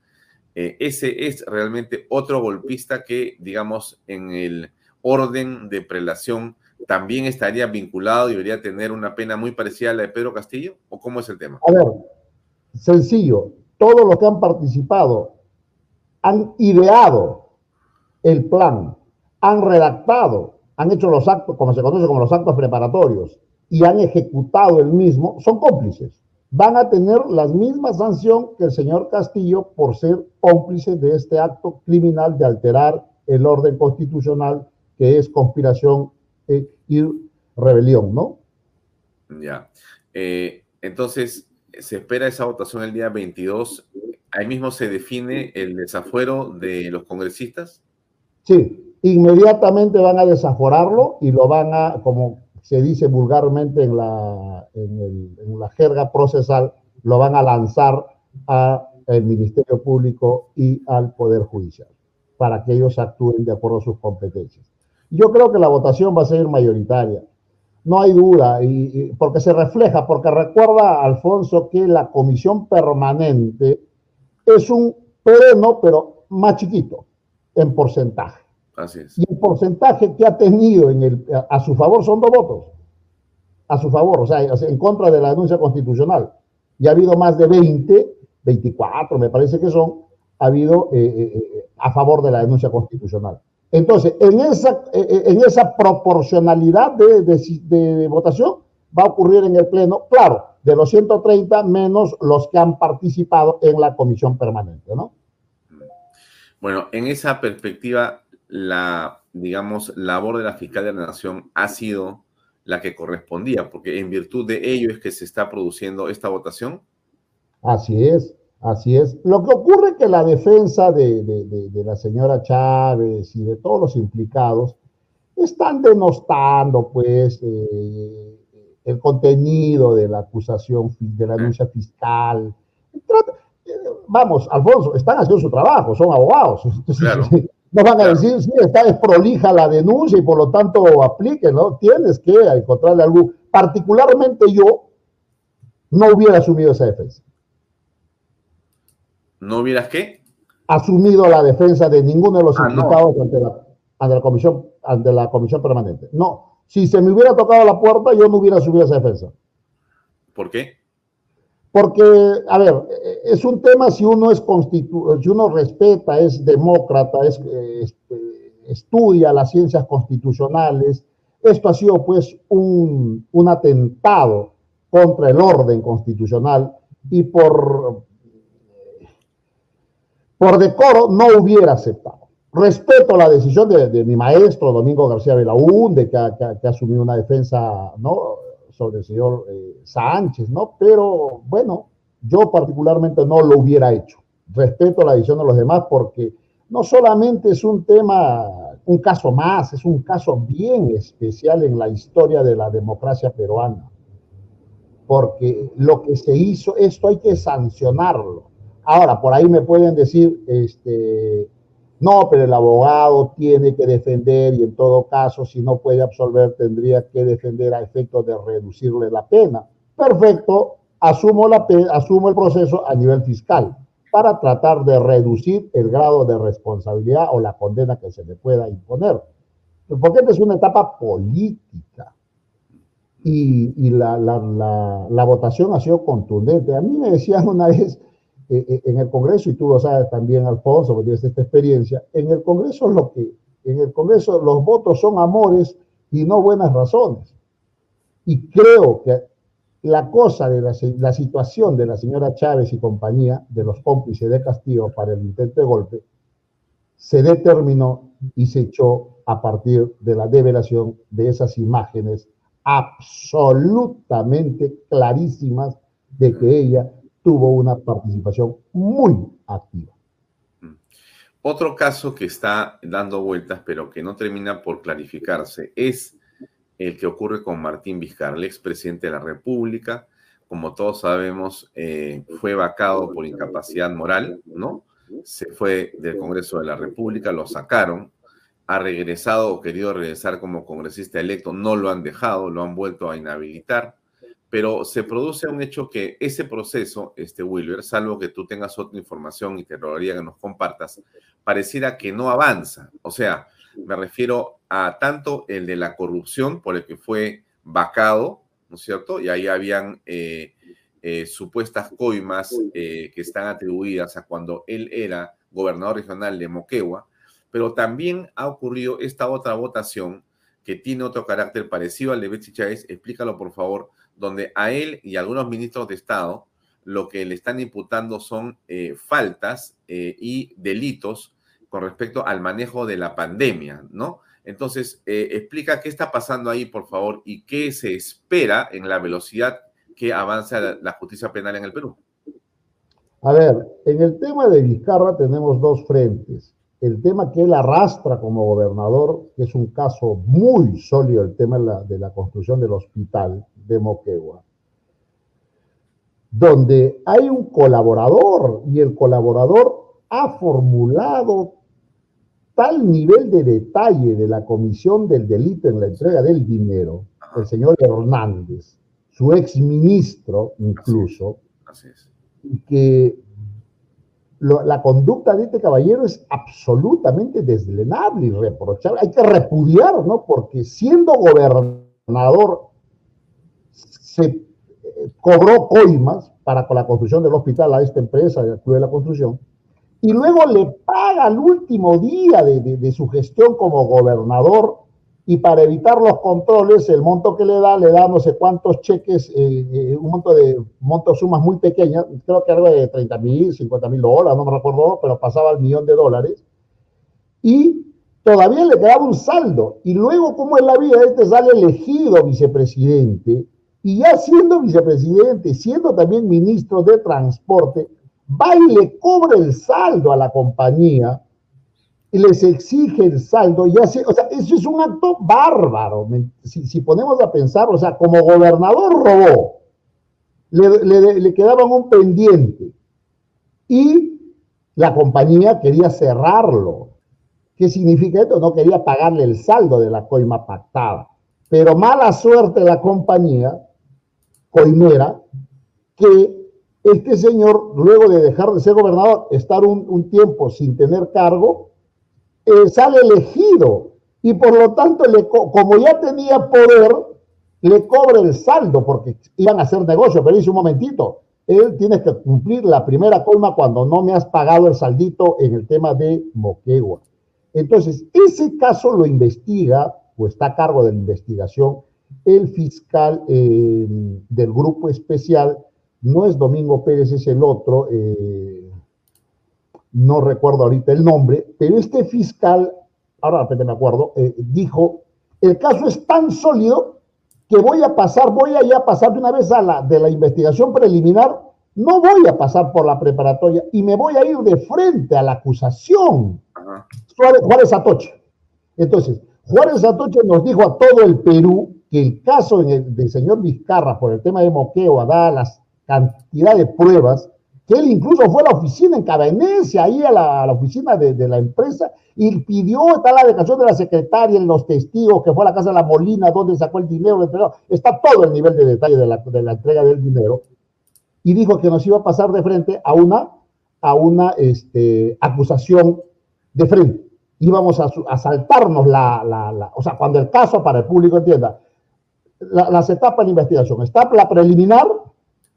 eh, ese es realmente otro golpista que, digamos, en el orden de prelación también estaría vinculado y debería tener una pena muy parecida a la de Pedro Castillo? ¿O cómo es el tema? A ver, sencillo. Todos los que han participado han ideado el plan, han redactado, han hecho los actos, como se conoce como los actos preparatorios, y han ejecutado el mismo, son cómplices. Van a tener la misma sanción que el señor Castillo por ser cómplice de este acto criminal de alterar el orden constitucional que es conspiración eh, y rebelión, ¿no? Ya. Eh, entonces, se espera esa votación el día 22. ¿Ahí mismo se define el desafuero de los congresistas? Sí, inmediatamente van a desaforarlo y lo van a, como se dice vulgarmente en la, en, la jerga procesal, lo van a lanzar al Ministerio Público y al Poder Judicial para que ellos actúen de acuerdo a sus competencias. Yo creo que la votación va a ser mayoritaria, no hay duda, porque se refleja, porque recuerda, Alfonso, que la comisión permanente es un pleno, pero más chiquito en porcentaje. Así es. Y el porcentaje que ha tenido en el, a, su favor son dos votos. A su favor, o sea, en contra de la denuncia constitucional. Y ha habido más de 20, 24 me parece que son, ha habido eh, eh, eh, a favor de la denuncia constitucional. Entonces, en esa, en esa proporcionalidad de, de, votación va a ocurrir en el Pleno, claro, de los 130 menos los que han participado en la comisión permanente, ¿no? Bueno, en esa perspectiva, la, digamos, labor de la fiscal de la Nación ha sido la que correspondía, porque en virtud de ello es que se está produciendo esta votación. Así es, así es. Lo que ocurre es que la defensa de, la señora Chávez y de todos los implicados están denostando, pues, eh, el contenido de la acusación, de la denuncia fiscal. Vamos, Alfonso, están haciendo su trabajo, son abogados. Claro. No van a decir, sí, está desprolija la denuncia y por lo tanto aplique, ¿no? Tienes que encontrarle algo. Particularmente yo no hubiera asumido esa defensa. ¿No hubieras qué? Asumido la defensa de ninguno de los ah, implicados ante, la, comisión, ante la comisión permanente. No, si se me hubiera tocado la puerta, yo no hubiera asumido esa defensa. ¿Por qué? Porque, a ver, es un tema si uno es constitu si uno respeta, es demócrata, es, este, estudia las ciencias constitucionales. Esto ha sido pues un, un atentado contra el orden constitucional y por, por decoro no hubiera aceptado. Respeto la decisión de, mi maestro Domingo García Belaúnde, que, que, que, ha asumido una defensa ¿no? Sobre el señor eh, Sánchez, ¿no? Pero bueno, yo particularmente no lo hubiera hecho. Respeto la decisión de los demás porque no solamente es un tema, un caso más, es un caso bien especial en la historia de la democracia peruana. Porque lo que se hizo, esto hay que sancionarlo. Ahora, por ahí me pueden decir, este, no, pero el abogado tiene que defender y en todo caso, si no puede absolver, tendría que defender a efectos de reducirle la pena. Perfecto, asumo, el proceso a nivel fiscal para tratar de reducir el grado de responsabilidad o la condena que se le pueda imponer. Porque esta es una etapa política y, la, la votación ha sido contundente. A mí me decían una vez, eh, eh, en el Congreso, y tú lo sabes también, Alfonso, porque tienes esta experiencia, en el Congreso lo que, en el Congreso los votos son amores y no buenas razones. Y creo que la cosa de la, la situación de la señora Chávez y compañía, de los cómplices de Castillo para el intento de golpe, se determinó y se echó a partir de la develación de esas imágenes absolutamente clarísimas de que ella tuvo una participación muy activa. Mm. Otro caso que está dando vueltas, pero que no termina por clarificarse, es el que ocurre con Martín Vizcarra, el expresidente de la República. Como todos sabemos, eh, fue vacado por incapacidad moral, ¿no? Se fue del Congreso de la República, lo sacaron, ha regresado o querido regresar como congresista electo, no lo han dejado, lo han vuelto a inhabilitar pero se produce un hecho que ese proceso, este Wilber, salvo que tú tengas otra información y te rogaría que nos compartas, pareciera que no avanza. O sea, Me refiero a tanto el de la corrupción por el que fue vacado, ¿no es cierto? Y ahí habían eh, eh, supuestas coimas eh, que están atribuidas a cuando él era gobernador regional de Moquegua, pero también ha ocurrido esta otra votación que tiene otro carácter parecido al de Betsy Chávez, explícalo por favor, donde a él y algunos ministros de Estado lo que le están imputando son eh, faltas eh, y delitos con respecto al manejo de la pandemia, ¿no? Entonces, eh, explica qué está pasando ahí, por favor, y qué se espera en la velocidad que avanza la, justicia penal en el Perú. A ver, en el tema de Vizcarra tenemos dos frentes el tema que él arrastra como gobernador, que es un caso muy sólido, el tema de la construcción del hospital de Moquegua, donde hay un colaborador y el colaborador ha formulado tal nivel de detalle de la comisión del delito en la entrega del dinero, el señor Hernández, su ex ministro incluso, Así es. y que lo, la conducta de este caballero es absolutamente deslenable y reprochable. Hay que repudiar, ¿no? Porque siendo gobernador se eh, cobró coimas para la construcción del hospital a esta empresa del Club de la Construcción y luego le paga al último día de, de, de su gestión como gobernador y para evitar los controles, el monto que le da, le da no sé cuántos cheques, eh, eh, un monto de monto sumas muy pequeñas, creo que algo de 30 mil, 50 mil dólares, no me recuerdo, pero pasaba el millón de dólares, y todavía le quedaba un saldo. Y luego, como en la vida, este sale elegido vicepresidente, y ya siendo vicepresidente, siendo también ministro de Transporte, va y le cobra el saldo a la compañía y les exige el saldo, y hace, o sea, eso es un acto bárbaro. Si, si, ponemos a pensar, o sea, como gobernador robó, le, le, le, quedaban un pendiente y la compañía quería cerrarlo. ¿Qué significa esto? No quería pagarle el saldo de la coima pactada. Pero mala suerte la compañía coimera que este señor, luego de dejar de ser gobernador, estar un, tiempo sin tener cargo, eh, sale elegido y por lo tanto, como ya tenía poder, le cobra el saldo porque iban a hacer negocio, pero dice un momentito, él tiene que cumplir la primera colma cuando no me has pagado el saldito en el tema de Moquegua. Entonces, ese caso lo investiga o está a cargo de la investigación el fiscal eh, del grupo especial, no es Domingo Pérez, es el otro, eh, no recuerdo ahorita el nombre, pero este fiscal, ahora repente me acuerdo, eh, dijo, el caso es tan sólido que voy a pasar, voy a ya pasar de una vez a la de la investigación preliminar, no voy a pasar por la preparatoria y me voy a ir de frente a la acusación. Juárez, Juárez Atoche. Entonces, Juárez Atoche nos dijo a todo el Perú que el caso el, del señor Vizcarra por el tema de moqueo, dada las cantidad de pruebas, que él incluso fue a la oficina en Cabenecia, ahí a la, a la oficina de, de, la empresa, y pidió, está la declaración de la secretaria, los testigos, que fue a la casa de la Molina, donde sacó el dinero, está todo el nivel de detalle de la, de la entrega del dinero, y dijo que nos iba a pasar de frente a una, a una este, acusación de frente. Íbamos a, a saltarnos la, la, la, o sea, cuando el caso, para el público entienda, la, las etapas de investigación, está la preliminar,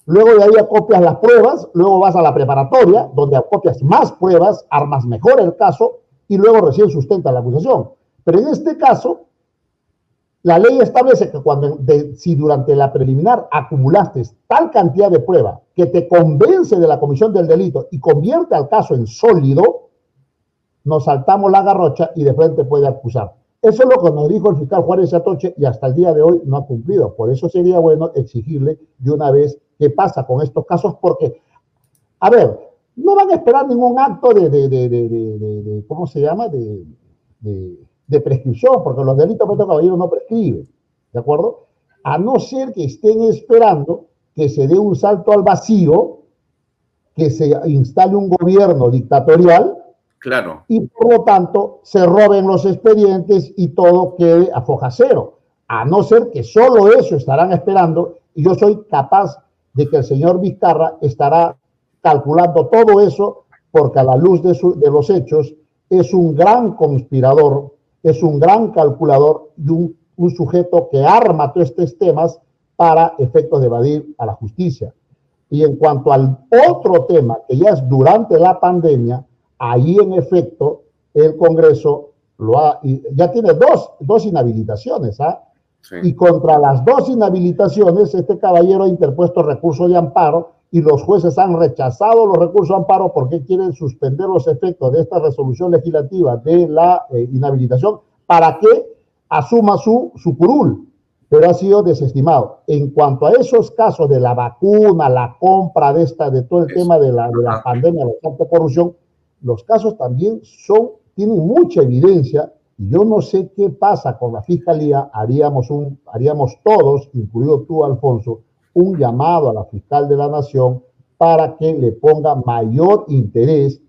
Luego de ahí acopias las pruebas, luego vas a la preparatoria, donde acopias más pruebas, armas mejor el caso y luego recién sustenta la acusación. Pero en este caso, la ley establece que cuando, si durante la preliminar acumulaste tal cantidad de prueba que te convence de la comisión del delito y convierte al caso en sólido, nos saltamos la garrocha y de frente puede acusar. Eso es lo que nos dijo el fiscal Juárez Atoche y hasta el día de hoy no ha cumplido. Por eso sería bueno exigirle de una vez qué pasa con estos casos, porque, a ver, no van a esperar ningún acto de, de, de, de ¿cómo se llama?, de, prescripción, porque los delitos de caballero no prescriben, ¿de acuerdo? A no ser que estén esperando que se dé un salto al vacío, que se instale un gobierno dictatorial, Claro. Y por lo tanto se roben los expedientes y todo quede a foja cero. A no ser que solo eso estarán esperando, y yo soy capaz de que el señor Vizcarra estará calculando todo eso, porque a la luz de, los hechos es un gran conspirador, es un gran calculador y un, un sujeto que arma todos estos temas para efectos de evadir a la justicia. Y en cuanto al otro tema, que ya es durante la pandemia, ahí en efecto el Congreso lo ha, ya tiene dos, dos inhabilitaciones, ¿ah? Y contra las dos inhabilitaciones, este caballero ha interpuesto recurso de amparo y los jueces han rechazado los recursos de amparo porque quieren suspender los efectos de esta resolución legislativa de la eh, inhabilitación para que asuma su, su curul, pero ha sido desestimado. En cuanto a esos casos de la vacuna, la compra de esta, de todo el tema de la, de la pandemia, la corrupción, los casos también son, tienen mucha evidencia y yo no sé qué pasa con la fiscalía, haríamos, un, haríamos todos, incluido tú, Alfonso, un llamado a la fiscal de la nación para que le ponga mayor interés,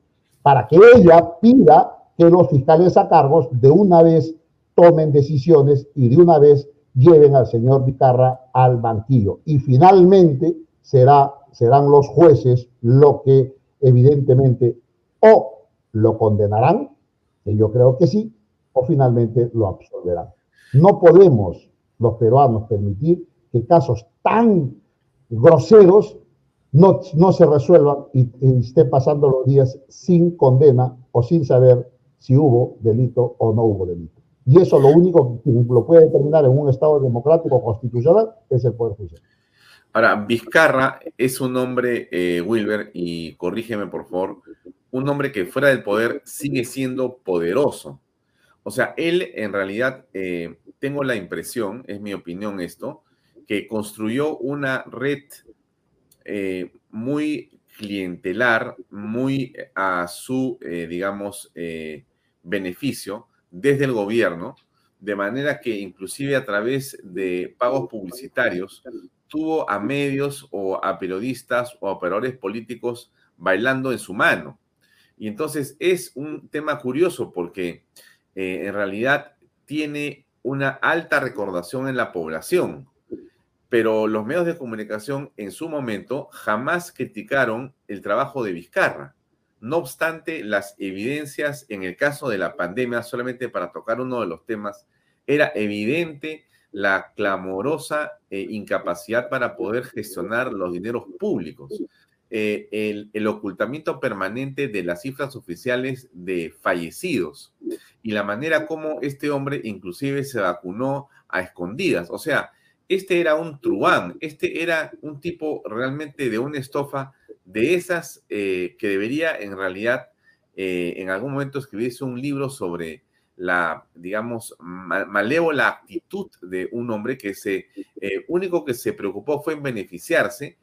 para que ella pida que los fiscales a cargos de una vez tomen decisiones y de una vez lleven al señor Vicarra al banquillo. Y finalmente será, serán los jueces lo que evidentemente o lo condenarán, que yo creo que sí, o finalmente lo absolverán. No podemos los peruanos permitir que casos tan groseros no, no se resuelvan y, y estén pasando los días sin condena o sin saber si hubo delito o no hubo delito. Y eso lo único que lo puede determinar en un Estado democrático constitucional es el Poder Judicial. Ahora, Vizcarra es un hombre, eh, Wilber, y corrígeme por favor, un hombre que fuera del poder sigue siendo poderoso. O sea, él en realidad, eh, tengo la impresión, es mi opinión esto, que construyó una red eh, muy clientelar, muy a su, eh, digamos, beneficio desde el gobierno, de manera que inclusive a través de pagos publicitarios tuvo a medios o a periodistas o a operadores políticos bailando en su mano. Y entonces es un tema curioso porque eh, en realidad tiene una alta recordación en la población, pero los medios de comunicación en su momento jamás criticaron el trabajo de Vizcarra. No obstante, las evidencias en el caso de la pandemia, solamente para tocar uno de los temas, era evidente la clamorosa eh, incapacidad para poder gestionar los dineros públicos. Eh, el, ocultamiento permanente de las cifras oficiales de fallecidos y la manera como este hombre inclusive se vacunó a escondidas. O sea, este era un truán, este era un tipo realmente de una estofa de esas eh, que debería en realidad eh, en algún momento escribirse un libro sobre la, digamos, malévola actitud de un hombre que se, único que se preocupó fue en beneficiarse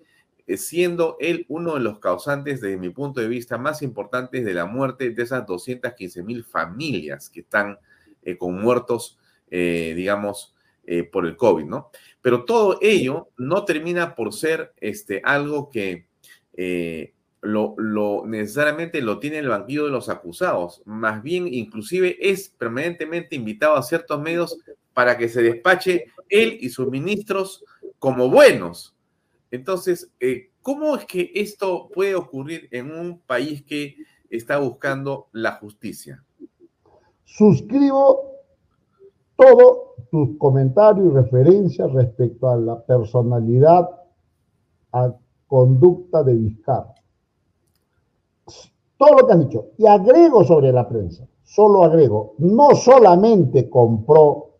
siendo él uno de los causantes, desde mi punto de vista, más importantes de la muerte de esas 215 mil familias que están eh, con muertos, eh, digamos, por el COVID, ¿no? Pero todo ello no termina por ser este, algo que lo, lo, necesariamente lo tiene el banquillo de los acusados. Más bien, inclusive, es permanentemente invitado a ciertos medios para que se despache él y sus ministros como buenos entonces, eh, ¿cómo es que esto puede ocurrir en un país que está buscando la justicia? Suscribo todo tus comentarios y referencias respecto a la personalidad, a conducta de Vizcarra. Todo lo que has dicho. Y agrego sobre la prensa, solo agrego, no solamente compró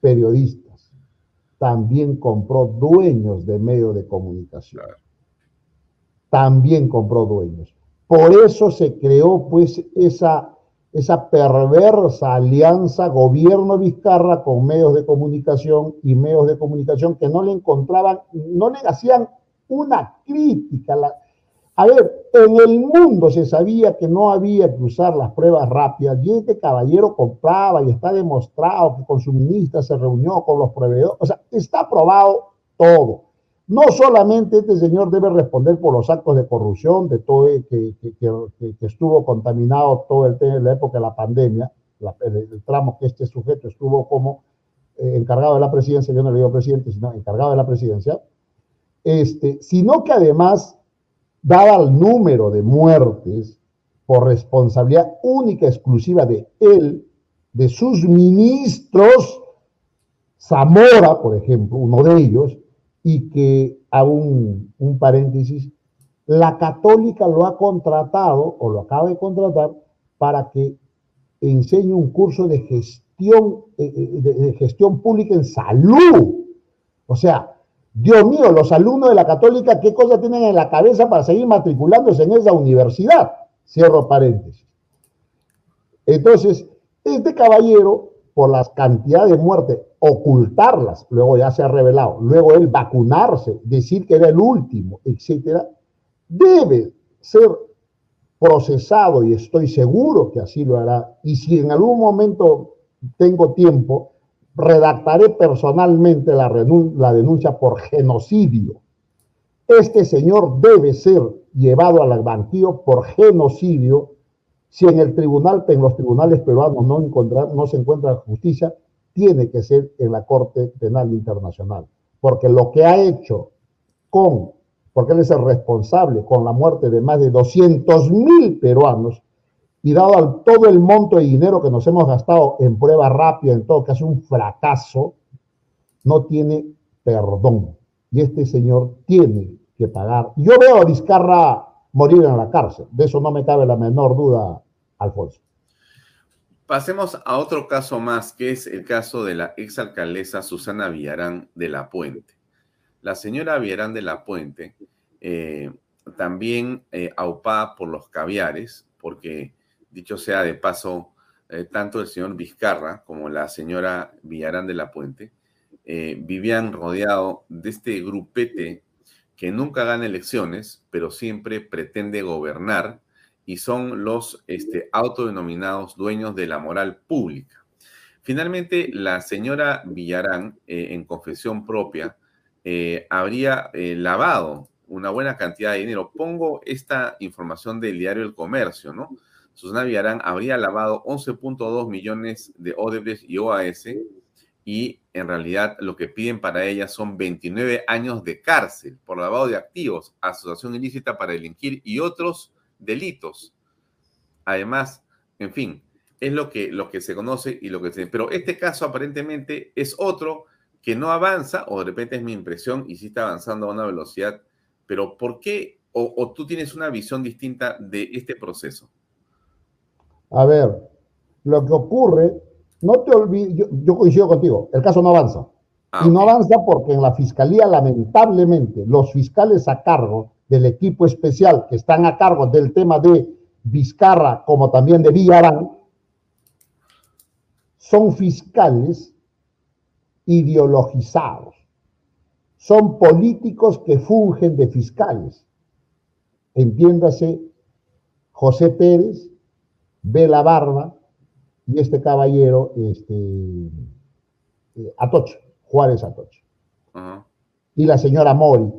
periodistas, también compró dueños de medios de comunicación. También compró dueños. Por eso se creó pues esa, esa perversa alianza gobierno Vizcarra con medios de comunicación y medios de comunicación que no le encontraban, no le hacían una crítica. La, a ver, en el mundo se sabía que no había que usar las pruebas rápidas y este caballero compraba y está demostrado que con su ministra se reunió con los proveedores. O sea, está probado todo. No solamente este señor debe responder por los actos de corrupción, de todo el que, estuvo contaminado todo el tema de la época de la pandemia, el, tramo que este sujeto estuvo como eh, encargado de la presidencia, yo no le digo presidente, sino encargado de la presidencia, este, sino que además dada el número de muertes por responsabilidad única, exclusiva de él, de sus ministros, Zamora, por ejemplo, uno de ellos, y que, hago un, paréntesis, la católica lo ha contratado o lo acaba de contratar para que enseñe un curso de gestión, eh, eh, de, de gestión pública en salud. O sea, Dios mío, los alumnos de la católica, ¿qué cosa tienen en la cabeza para seguir matriculándose en esa universidad? Cierro paréntesis. Entonces, este caballero, por las cantidades de muertes, ocultarlas, luego ya se ha revelado, luego él vacunarse, decir que era el último, etcétera, debe ser procesado y estoy seguro que así lo hará. Y si en algún momento tengo tiempo, redactaré personalmente la, la denuncia por genocidio. Este señor debe ser llevado al banquillo por genocidio si en el tribunal, en los tribunales peruanos no, no se encuentra justicia, tiene que ser en la Corte Penal Internacional. Porque lo que ha hecho con, porque él es el responsable con la muerte de más de 200 mil peruanos, y dado todo el monto de dinero que nos hemos gastado en prueba rápida, en todo, que es un fracaso, no tiene perdón. Y este señor tiene que pagar. Yo veo a Vizcarra morir en la cárcel. De eso no me cabe la menor duda, Alfonso. Pasemos a otro caso más, que es el caso de la exalcaldesa Susana Villarán de la Puente. La señora Villarán de la Puente, eh, también eh, aupada por los caviares, porque dicho sea de paso, eh, tanto el señor Vizcarra como la señora Villarán de la Puente eh, vivían rodeados de este grupete que nunca gana elecciones, pero siempre pretende gobernar y son los este, autodenominados dueños de la moral pública. Finalmente, la señora Villarán, eh, en confesión propia, habría lavado una buena cantidad de dinero. Pongo esta información del diario El Comercio, ¿no? Susana Villarán habría lavado 11.2 millones de Odebrecht y OAS y en realidad lo que piden para ella son 29 años de cárcel por lavado de activos, asociación ilícita para delinquir y otros delitos. Además, en fin, es lo que, que se conoce y lo que se... Pero este caso aparentemente es otro que no avanza, o de repente es mi impresión y sí está avanzando a una velocidad, pero ¿por qué? O tú tienes una visión distinta de este proceso. A ver, lo que ocurre no te olvides, yo, yo, coincido contigo, el caso no avanza. Ah, y no avanza porque en la fiscalía, lamentablemente, los fiscales a cargo del equipo especial que están a cargo del tema de Vizcarra, como también de Villarán, son fiscales ideologizados. Son políticos que fungen de fiscales. Entiéndase, José Pérez, Vela Barba, y este caballero, este, eh, Atoche, Juárez Atoche. Uh -huh. Y la señora Mori.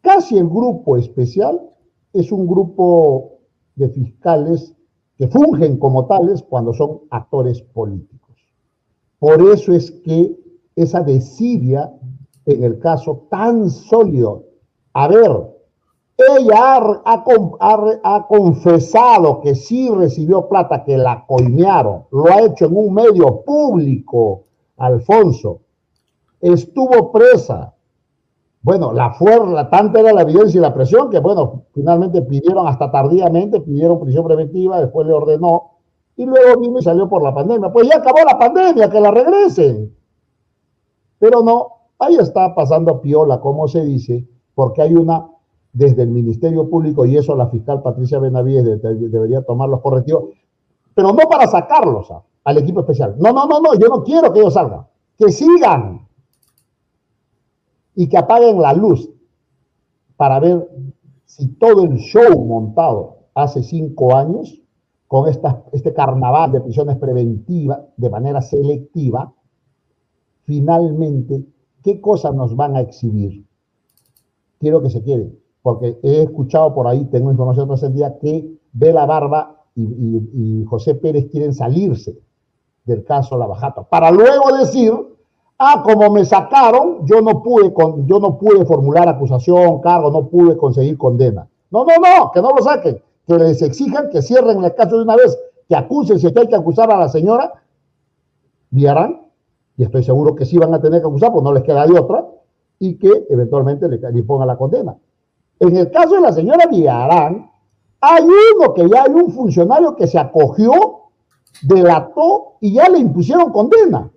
Casi el grupo especial es un grupo de fiscales que fungen como tales cuando son actores políticos. Por eso es que esa desidia en el caso tan sólido, a ver, ella ha, confesado que sí recibió plata, que la coimearon. Lo ha hecho en un medio público, Alfonso. Estuvo presa. Bueno, la fuerza, tanta era la evidencia y la presión que, bueno, finalmente pidieron hasta tardíamente, pidieron prisión preventiva, después le ordenó, y luego vino y salió por la pandemia. Pues ya acabó la pandemia, que la regresen. Pero no, ahí está pasando piola, como se dice, porque hay una desde el Ministerio Público, y eso la fiscal Patricia Benavides debería tomar los correctivos, pero no para sacarlos al equipo especial. No, no, no, no, yo no quiero que ellos salgan, que sigan y que apaguen la luz para ver si todo el show montado hace cinco años, con esta, este carnaval de prisiones preventivas de manera selectiva, finalmente, ¿qué cosas nos van a exhibir? Quiero que se queden porque he escuchado por ahí, tengo información trascendida, que Vela Barba y, José Pérez quieren salirse del caso Lavajato, para luego decir, ah, como me sacaron, yo no pude, con, yo no pude formular acusación, cargo, no pude conseguir condena. No, no, no, que no lo saquen, que les exijan que cierren el caso de una vez, que acusen si hay que acusar a la señora Villarán, y estoy seguro que sí van a tener que acusar, pues no les queda de otra, y que eventualmente le, le la condena. En el caso de la señora Villarán, hay uno que ya hay un funcionario que se acogió, delató y ya le impusieron condena.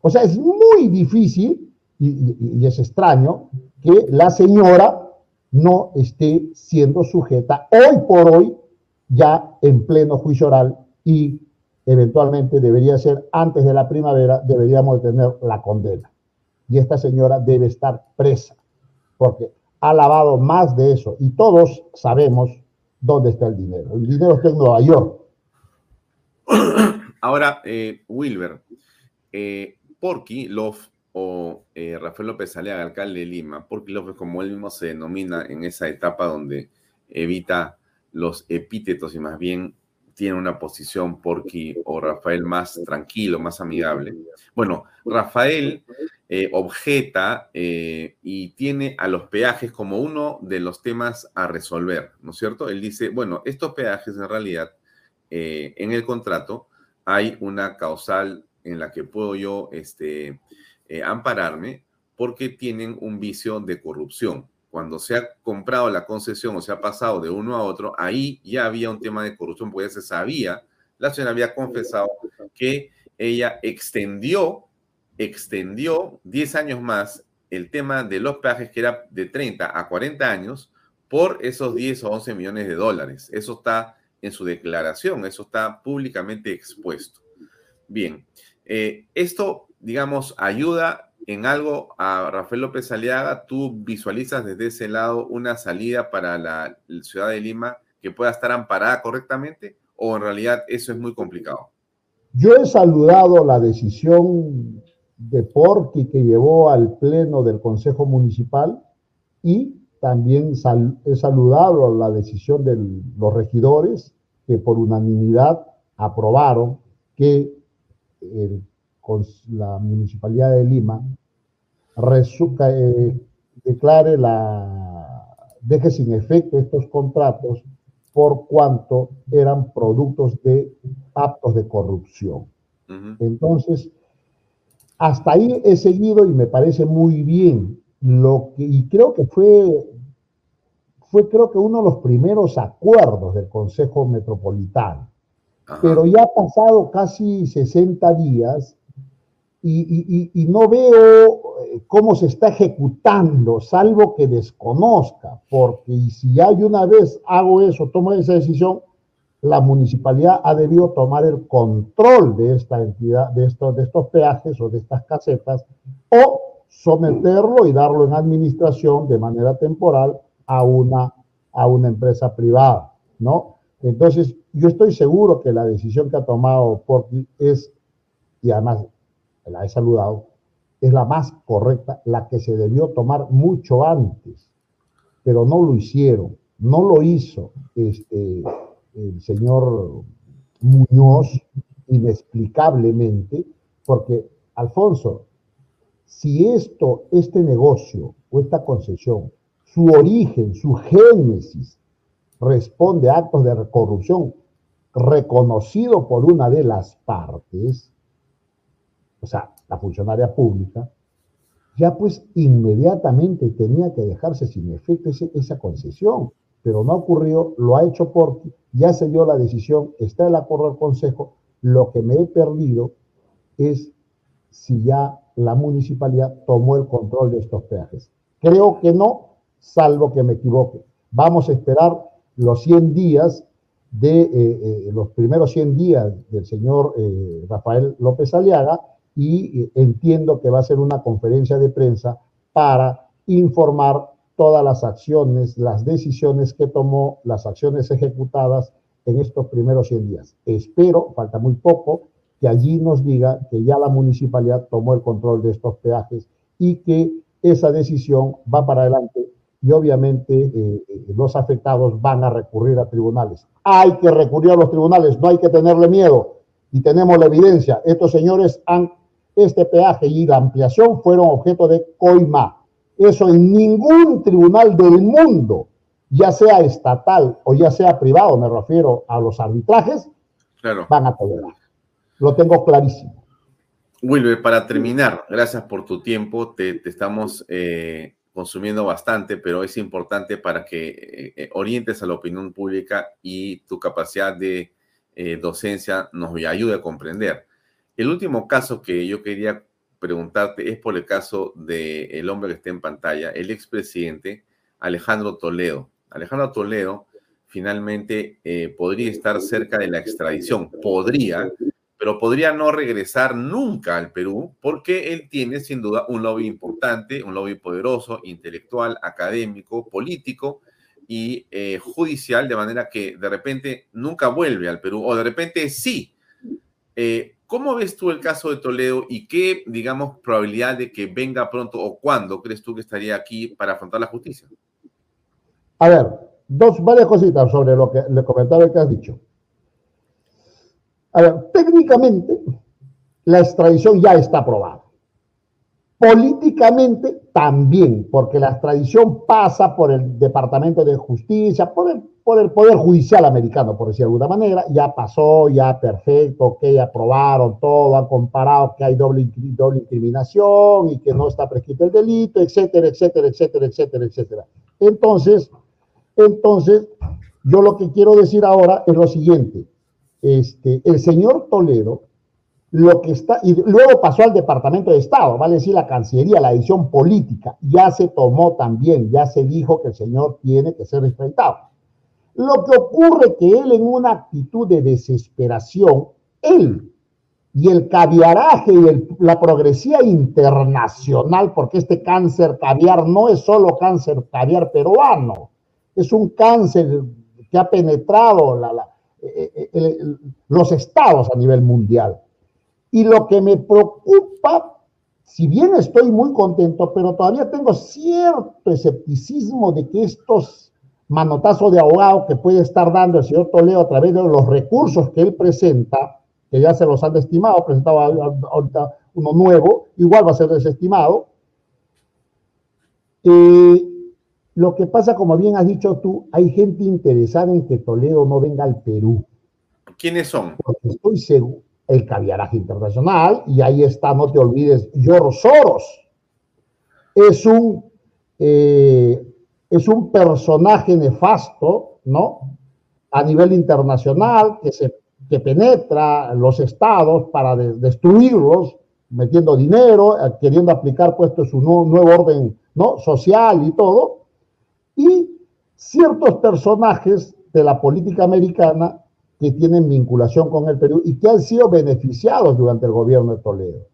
O sea, es muy difícil y, y- es extraño que la señora no esté siendo sujeta hoy por hoy ya en pleno juicio oral y eventualmente debería ser antes de la primavera, deberíamos de tener la condena. Y esta señora debe estar presa porque ha lavado más de eso y todos sabemos dónde está el dinero. El dinero está en Nueva York. *clears throat* Ahora, eh, Wilber, eh, Porky Love o eh, Rafael López Aliaga, alcalde de Lima, Porky Love como él mismo se denomina en esa etapa donde evita los epítetos y más bien tiene una posición Porky o Rafael más tranquilo, más amigable. Bueno, Rafael eh, objeta eh, y tiene a los peajes como uno de los temas a resolver, ¿no es cierto? Él dice, bueno, estos peajes en realidad eh, en el contrato hay una causal en la que puedo yo este, ampararme porque tienen un vicio de corrupción. Cuando se ha comprado la concesión o se ha pasado de uno a otro, ahí ya había un tema de corrupción, porque ya se sabía, la señora había confesado que ella extendió, extendió 10 años más el tema de los peajes que era de 30 a 40 años por esos 10 o 11 millones de dólares. Eso está en su declaración, eso está públicamente expuesto. Bien, eh, esto, digamos, ayuda en algo a Rafael López Aliaga. ¿Tú visualizas desde ese lado una salida para la ciudad de Lima que pueda estar amparada correctamente? ¿O en realidad eso es muy complicado? Yo he saludado la decisión de Porqui que llevó al pleno del Consejo Municipal y también he saludado la decisión de los regidores que por unanimidad aprobaron que la Municipalidad de Lima eh, declare la, deje sin efecto estos contratos por cuanto eran productos de actos de corrupción. Entonces, hasta ahí he seguido y me parece muy bien. Lo que, y creo que fue, fue creo que uno de los primeros acuerdos del Consejo Metropolitano. Pero ya ha pasado casi 60 días y, y- y- y no veo cómo se está ejecutando, salvo que desconozca, porque si ya una vez hago eso, tomo esa decisión, la municipalidad ha debido tomar el control de esta entidad, de estos, de estos peajes o de estas casetas, o someterlo y darlo en administración de manera temporal a una, a una empresa privada, ¿no? Entonces, yo estoy seguro que la decisión que ha tomado Porky es, y además la he saludado, es la más correcta, la que se debió tomar mucho antes, pero no lo hicieron, no lo hizo este, el señor Muñoz inexplicablemente, porque Alfonso, si esto, este negocio o esta concesión, su origen, su génesis, responde a actos de corrupción reconocido por una de las partes, o sea, la funcionaria pública, ya pues inmediatamente tenía que dejarse sin efecto esa concesión, pero no ocurrió, lo ha hecho porque ya se dio la decisión, está el acuerdo del Consejo, lo que me he perdido es si ya la municipalidad tomó el control de estos peajes. Creo que no, salvo que me equivoque. Vamos a esperar los 100 días de eh, eh, los primeros 100 días del señor eh, Rafael López Aliaga y eh, entiendo que va a ser una conferencia de prensa para informar todas las acciones, las decisiones que tomó, las acciones ejecutadas en estos primeros 100 días. Espero, falta muy poco, que allí nos diga que ya la municipalidad tomó el control de estos peajes y que esa decisión va para adelante y obviamente eh, eh, los afectados van a recurrir a tribunales. Hay que recurrir a los tribunales, no hay que tenerle miedo y tenemos la evidencia. Estos señores han, este peaje y la ampliación fueron objeto de coima. Eso en ningún tribunal del mundo, ya sea estatal o ya sea privado, me refiero a los arbitrajes, Claro. van a tolerar. Lo tengo clarísimo. Wilber, para terminar, gracias por tu tiempo. Te, te estamos eh, consumiendo bastante, pero es importante para que eh, eh, orientes a la opinión pública y tu capacidad de eh, docencia nos ayude a comprender. El último caso que yo quería preguntarte es por el caso del hombre que está en pantalla, el expresidente Alejandro Toledo. Alejandro Toledo finalmente eh, podría estar cerca de la extradición, podría, pero podría no regresar nunca al Perú porque él tiene sin duda un lobby importante, un lobby poderoso, intelectual, académico, político y eh, judicial, de manera que de repente nunca vuelve al Perú o de repente sí. Eh, ¿Cómo ves tú el caso de Toledo y qué, digamos, probabilidad de que venga pronto o cuándo crees tú que estaría aquí para afrontar la justicia? A ver, dos, varias cositas sobre lo que le comentaba que has dicho. A ver, técnicamente la extradición ya está aprobada. Políticamente también, porque la extradición pasa por el Departamento de Justicia, por el, por el Poder Judicial americano, por decir de alguna manera. Ya pasó, ya perfecto, que aprobaron todo, han comparado que hay doble, doble incriminación y que no está prescrito el delito, etcétera, etcétera, etcétera, etcétera, etcétera. Entonces, entonces, yo lo que quiero decir ahora es lo siguiente. Este, el señor Toledo lo que está, y luego pasó al Departamento de Estado, vale decir la Cancillería, la edición política, ya se tomó también, ya se dijo que el señor tiene que ser enfrentado. Lo que ocurre que él en una actitud de desesperación, él y el caviaraje y el, la progresía internacional, porque este cáncer caviar no es solo cáncer caviar peruano, es un cáncer que ha penetrado la, eh, eh, los estados a nivel mundial y lo que me preocupa, si bien estoy muy contento, pero todavía tengo cierto escepticismo de que estos manotazos de abogado que puede estar dando el señor Toledo a través de los recursos que él presenta, que ya se los han desestimado, presentaba ahorita uno nuevo, igual va a ser desestimado. Eh, lo que pasa, como bien has dicho tú, hay gente interesada en que Toledo no venga al Perú. ¿Quiénes son? Porque estoy seguro, el caviaraje internacional, y ahí está, no te olvides, George Soros. Es un, eh, es un personaje nefasto, ¿no? A nivel internacional, que, se, que penetra los estados para de, destruirlos, metiendo dinero, eh, queriendo aplicar puesto su nuevo orden ¿no? social y todo. Y ciertos personajes de la política americana que tienen vinculación con el Perú y que han sido beneficiados durante el gobierno de Toledo.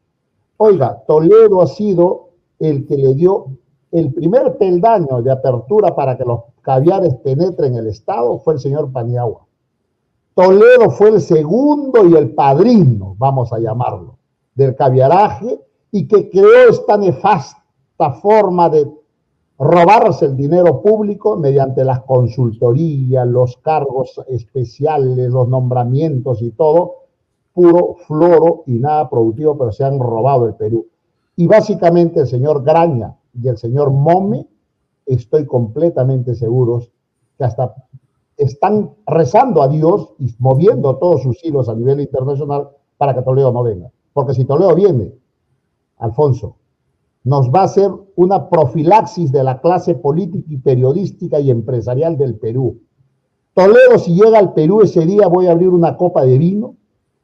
Oiga, Toledo ha sido el que le dio el primer peldaño de apertura para que los caviares penetren el Estado, fue el señor Paniagua. Toledo fue el segundo y el padrino, vamos a llamarlo, del caviaraje y que creó esta nefasta forma de robarse el dinero público mediante las consultorías, los cargos especiales, los nombramientos y todo, puro floro y nada productivo, pero se han robado el Perú. Y básicamente el señor Graña y el señor Mome, estoy completamente seguros que hasta están rezando a Dios y moviendo todos sus hilos a nivel internacional para que Toledo no venga. Porque si Toledo viene, Alfonso, nos va a hacer una profilaxis de la clase política y periodística y empresarial del Perú. Toledo, si llega al Perú ese día, voy a abrir una copa de vino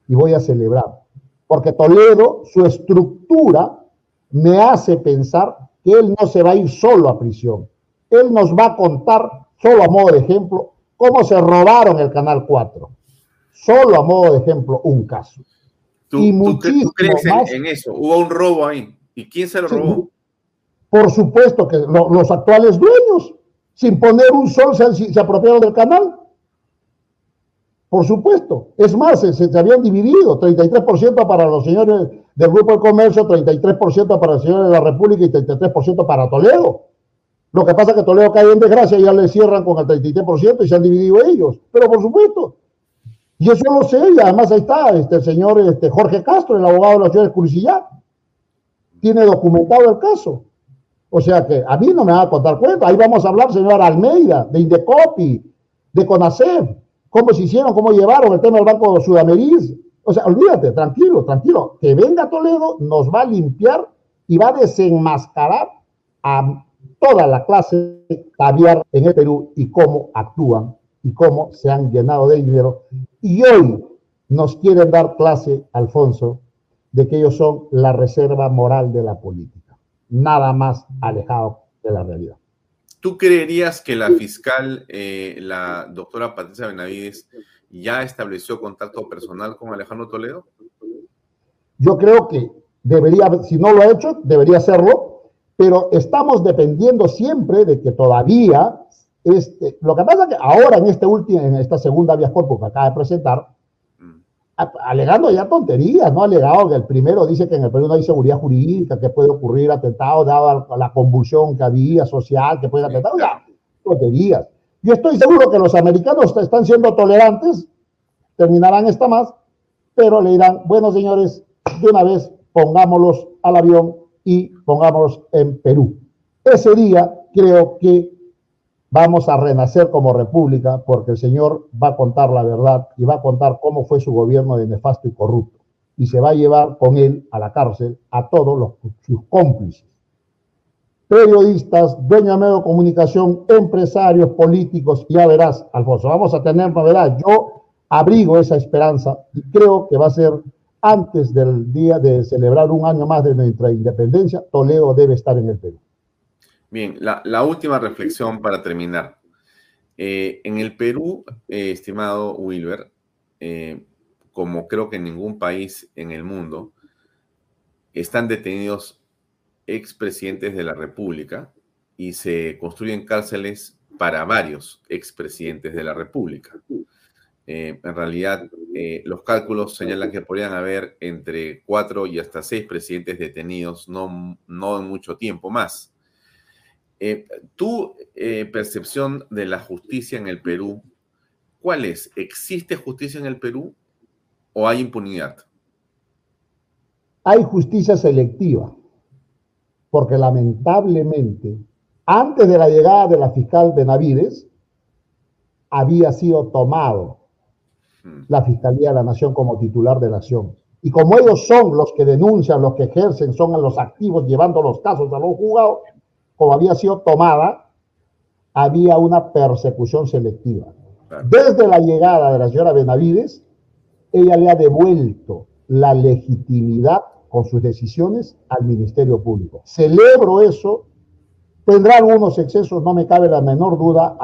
y voy a celebrar. Porque Toledo, su estructura, me hace pensar que él no se va a ir solo a prisión. Él nos va a contar, solo a modo de ejemplo, cómo se robaron el Canal 4. Solo a modo de ejemplo, un caso. ¿Tú, y muchísimo ¿tú crees más, en eso? ¿Hubo un robo ahí? ¿Y quién se lo robó? Por supuesto que lo, los actuales dueños, sin poner un sol, se, se, apropiaron del canal. Por supuesto. Es más, se, se habían dividido, 33% para los señores del Grupo de Comercio, 33% para los señores de la República y 33% para Toledo. Lo que pasa es que Toledo cae en desgracia y ya le cierran con el 33% y se han dividido ellos. Pero por supuesto. Y eso lo sé, y además ahí está este, el señor este, Jorge Castro, el abogado de la ciudad de Curicillá tiene documentado el caso. O sea que a mí no me va a contar cuenta. Ahí vamos a hablar, señor Almeida, de Indecopi, de CONACEF, cómo se hicieron, cómo llevaron el tema del Banco Sudamerís, O sea, olvídate, tranquilo, tranquilo, que venga Toledo, nos va a limpiar y va a desenmascarar a toda la clase caviar en el Perú y cómo actúan y cómo se han llenado de dinero. Y hoy nos quieren dar clase, Alfonso, de que ellos son la reserva moral de la política. Nada más alejado de la realidad. ¿Tú creerías que la fiscal, eh, la doctora Patricia Benavides, ya estableció contacto personal con Alejandro Toledo? Yo creo que debería, si no lo ha hecho, debería hacerlo, pero estamos dependiendo siempre de que todavía, este, lo que pasa es que ahora en, este último, en esta segunda vía corpus que acaba de presentar, alegando ya tonterías, ¿no? Alegado que el primero dice que en el Perú no hay seguridad jurídica, que puede ocurrir atentado, dada la convulsión que había social, que puede atentado, ya, tonterías. Yo estoy seguro que los americanos están siendo tolerantes, terminarán esta más, pero le dirán, bueno, señores, de una vez pongámoslos al avión y pongámoslos en Perú. Ese día creo que vamos a renacer como república porque el Señor va a contar la verdad y va a contar cómo fue su gobierno de nefasto y corrupto. Y se va a llevar con él a la cárcel a todos los, sus cómplices. Periodistas, dueños de comunicación, empresarios, políticos, ya verás, Alfonso, vamos a tener novedad. Yo abrigo esa esperanza y creo que va a ser antes del día de celebrar un año más de nuestra independencia, Toledo debe estar en el Perú. Bien, la, última reflexión para terminar. Eh, en el Perú, eh, estimado Wilber, eh, como creo que en ningún país en el mundo, están detenidos expresidentes de la República y se construyen cárceles para varios expresidentes de la República. en realidad, los cálculos señalan que podrían haber entre cuatro y hasta seis presidentes detenidos, no, no en mucho tiempo más. Eh, tu eh, percepción de la justicia en el Perú, ¿cuál es? ¿Existe justicia en el Perú o hay impunidad? Hay justicia selectiva, porque lamentablemente, antes de la llegada de la fiscal Benavides, había sido tomado hmm. la Fiscalía de la Nación como titular de la Nación. Y como ellos son los que denuncian, los que ejercen, son los activos llevando los casos a los juzgados, como había sido tomada, había una persecución selectiva. Desde la llegada de la señora Benavides, ella le ha devuelto la legitimidad con sus decisiones al Ministerio Público. Celebro eso. Tendrá algunos excesos, no me cabe la menor duda.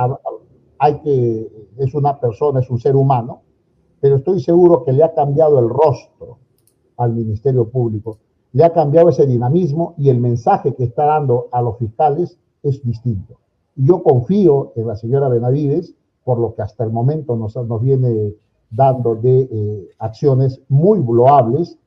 Hay que, es una persona, es un ser humano, pero estoy seguro que le ha cambiado el rostro al Ministerio Público le ha cambiado ese dinamismo y el mensaje que está dando a los fiscales es distinto. yo confío en la señora Benavides por lo que hasta el momento nos, nos viene dando de eh, acciones muy loables,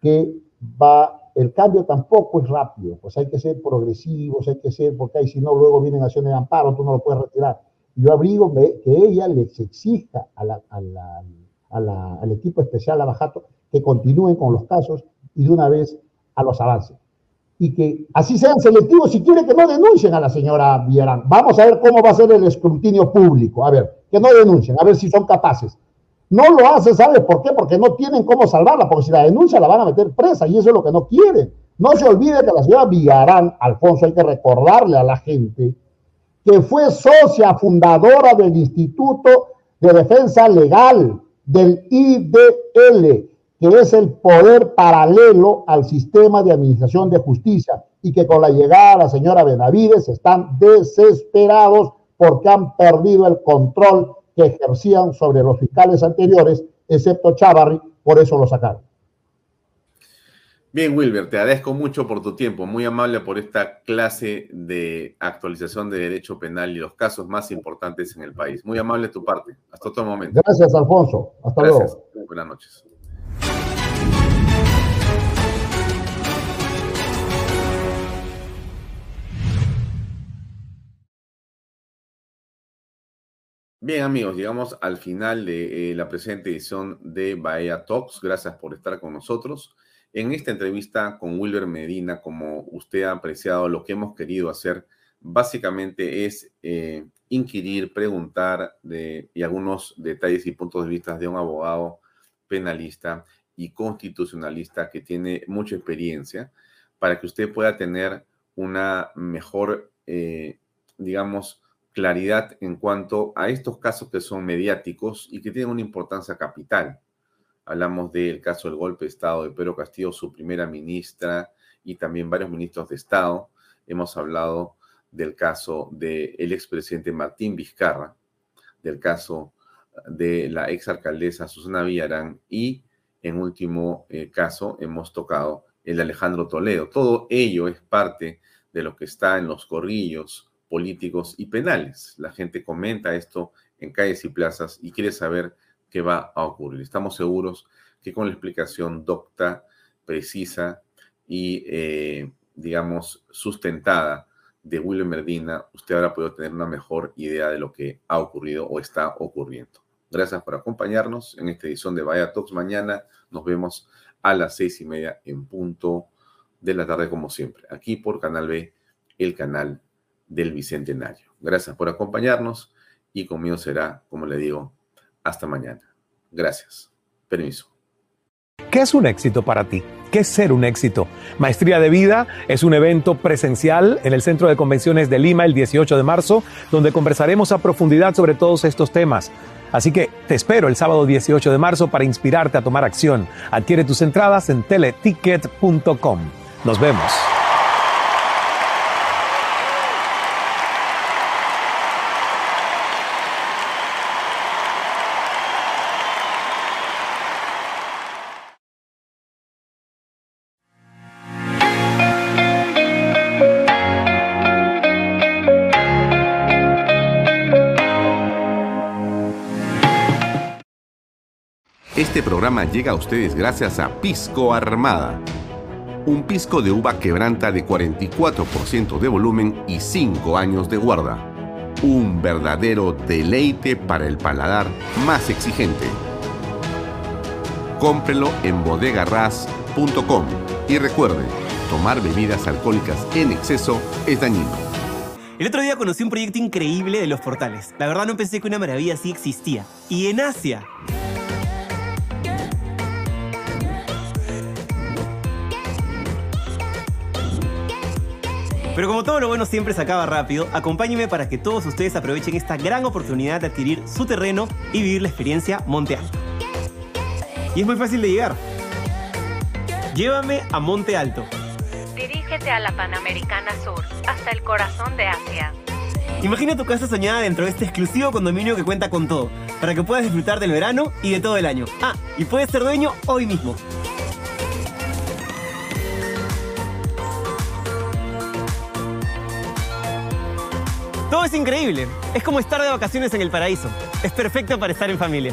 que va, el cambio tampoco es rápido, pues hay que ser progresivos, hay que ser, porque ahí si no luego vienen acciones de amparo, tú no lo puedes retirar. Yo abrigo que ella les exija al equipo especial Abajato que continúen con los casos y de una vez a los avances. Y que así sean selectivos si quiere que no denuncien a la señora Villarán. Vamos a ver cómo va a ser el escrutinio público. A ver, que no denuncien, a ver si son capaces. No lo hace, ¿sabe por qué? Porque no tienen cómo salvarla, porque si la denuncia la van a meter presa y eso es lo que no quieren. No se olvide que la señora Villarán, Alfonso, hay que recordarle a la gente que fue socia fundadora del Instituto de Defensa Legal, del IDL, que es el poder paralelo al sistema de administración de justicia y que con la llegada de la señora Benavides están desesperados porque han perdido el control que ejercían sobre los fiscales anteriores, excepto Chavarri, por eso lo sacaron. Bien, Wilber, te agradezco mucho por tu tiempo, muy amable por esta clase de actualización de derecho penal y los casos más importantes en el país. Muy amable tu parte. Hasta otro momento. Gracias, Alfonso. Hasta Gracias. luego. Buenas noches. Bien amigos, llegamos al final de eh, la presente edición de Bahía Talks. Gracias por estar con nosotros. En esta entrevista con Wilber Medina, como usted ha apreciado, lo que hemos querido hacer básicamente es eh, inquirir, preguntar y algunos detalles y puntos de vista de un abogado penalista y constitucionalista que tiene mucha experiencia para que usted pueda tener una mejor, eh, digamos, claridad en cuanto a estos casos que son mediáticos y que tienen una importancia capital. Hablamos del caso del golpe de Estado de Pedro Castillo, su primera ministra y también varios ministros de Estado. Hemos hablado del caso del expresidente Martín Vizcarra, del caso de la exalcaldesa Susana Villarán y en último eh, caso hemos tocado el de Alejandro Toledo. Todo ello es parte de lo que está en los corrillos políticos y penales. La gente comenta esto en calles y plazas y quiere saber qué va a ocurrir. Estamos seguros que con la explicación docta, precisa y, eh, digamos, sustentada de William Medina, usted ahora puede tener una mejor idea de lo que ha ocurrido o está ocurriendo. Gracias por acompañarnos en esta edición de Vaya Talks. Mañana nos vemos a las seis y media en punto de la tarde, como siempre, aquí por Canal B, el canal del Bicentenario. Gracias por acompañarnos y conmigo será, como le digo, hasta mañana. Gracias. Permiso. ¿Qué es un éxito para ti? ¿Qué es ser un éxito? Maestría de Vida es un evento presencial en el Centro de Convenciones de Lima el 18 de marzo, donde conversaremos a profundidad sobre todos estos temas. Así que te espero el sábado 18 de marzo para inspirarte a tomar acción. Adquiere tus entradas en teleticket.com. Nos vemos. Este programa llega a ustedes gracias a Pisco Armada. Un pisco de uva quebranta de 44% de volumen y 5 años de guarda. Un verdadero deleite para el paladar más exigente. Cómprelo en bodegarras.com y recuerde, tomar bebidas alcohólicas en exceso es dañino. El otro día conocí un proyecto increíble de los portales. La verdad no pensé que una maravilla así existía. Y en Asia. Pero como todo lo bueno siempre se acaba rápido, acompáñenme para que todos ustedes aprovechen esta gran oportunidad de adquirir su terreno y vivir la experiencia Monte Alto. Y es muy fácil de llegar. Llévame a Monte Alto. Dirígete a la Panamericana Sur, hasta el corazón de Asia. Imagina tu casa soñada dentro de este exclusivo condominio que cuenta con todo, para que puedas disfrutar del verano y de todo el año. Ah, y puedes ser dueño hoy mismo. Todo es increíble. Es como estar de vacaciones en el paraíso. Es perfecto para estar en familia.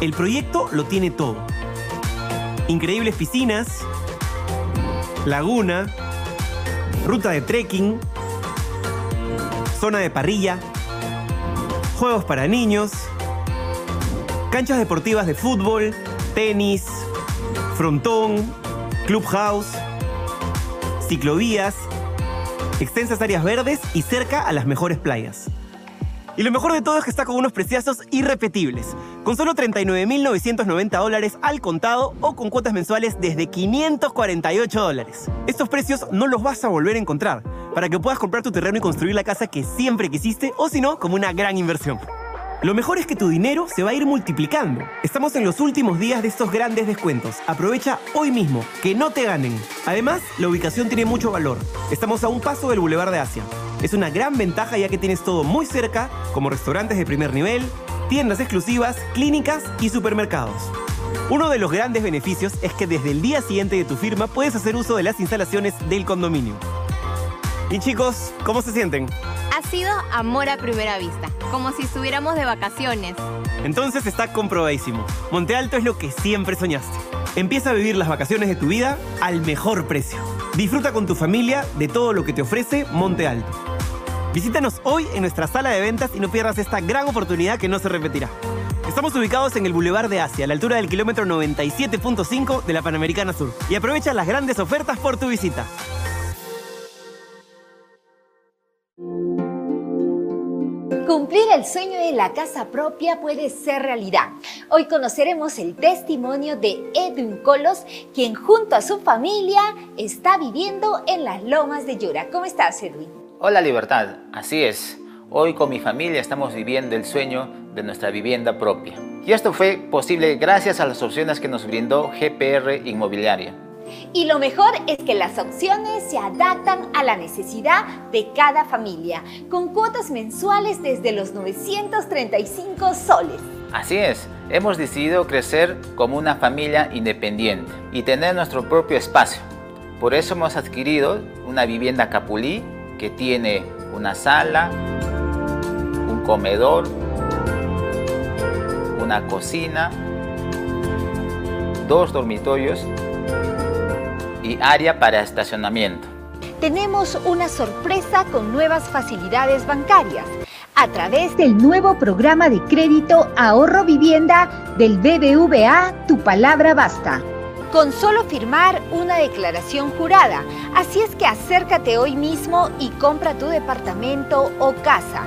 El proyecto lo tiene todo. Increíbles piscinas, laguna, ruta de trekking, zona de parrilla, juegos para niños, canchas deportivas de fútbol, tenis, frontón, clubhouse, ciclovías, extensas áreas verdes y cerca a las mejores playas. Y lo mejor de todo es que está con unos preciazos irrepetibles, con solo 39.990 dólares al contado o con cuotas mensuales desde 548 dólares. Estos precios no los vas a volver a encontrar, para que puedas comprar tu terreno y construir la casa que siempre quisiste o si no, como una gran inversión. Lo mejor es que tu dinero se va a ir multiplicando. Estamos en los últimos días de estos grandes descuentos. Aprovecha hoy mismo, que no te ganen. Además, la ubicación tiene mucho valor. Estamos a un paso del Boulevard de Asia. Es una gran ventaja ya que tienes todo muy cerca, como restaurantes de primer nivel, tiendas exclusivas, clínicas y supermercados. Uno de los grandes beneficios es que desde el día siguiente de tu firma puedes hacer uso de las instalaciones del condominio. Y chicos, ¿cómo se sienten? Ha sido amor a primera vista, como si estuviéramos de vacaciones. Entonces está comprobadísimo. Monte Alto es lo que siempre soñaste. Empieza a vivir las vacaciones de tu vida al mejor precio. Disfruta con tu familia de todo lo que te ofrece Monte Alto. Visítanos hoy en nuestra sala de ventas y no pierdas esta gran oportunidad que no se repetirá. Estamos ubicados en el Boulevard de Asia, a la altura del kilómetro 97.5 de la Panamericana Sur. Y aprovecha las grandes ofertas por tu visita. Cumplir el sueño de la casa propia puede ser realidad. Hoy conoceremos el testimonio de Edwin Colos, quien junto a su familia está viviendo en las lomas de Yura. ¿Cómo estás, Edwin? Hola, Libertad. Así es. Hoy con mi familia estamos viviendo el sueño de nuestra vivienda propia. Y esto fue posible gracias a las opciones que nos brindó GPR Inmobiliaria. Y lo mejor es que las opciones se adaptan a la necesidad de cada familia, con cuotas mensuales desde los 935 soles. Así es, hemos decidido crecer como una familia independiente y tener nuestro propio espacio. Por eso hemos adquirido una vivienda Capulí que tiene una sala, un comedor, una cocina, dos dormitorios área para estacionamiento. Tenemos una sorpresa con nuevas facilidades bancarias a través del nuevo programa de crédito Ahorro Vivienda del BBVA Tu Palabra Basta. Con solo firmar una declaración jurada. Así es que acércate hoy mismo y compra tu departamento o casa.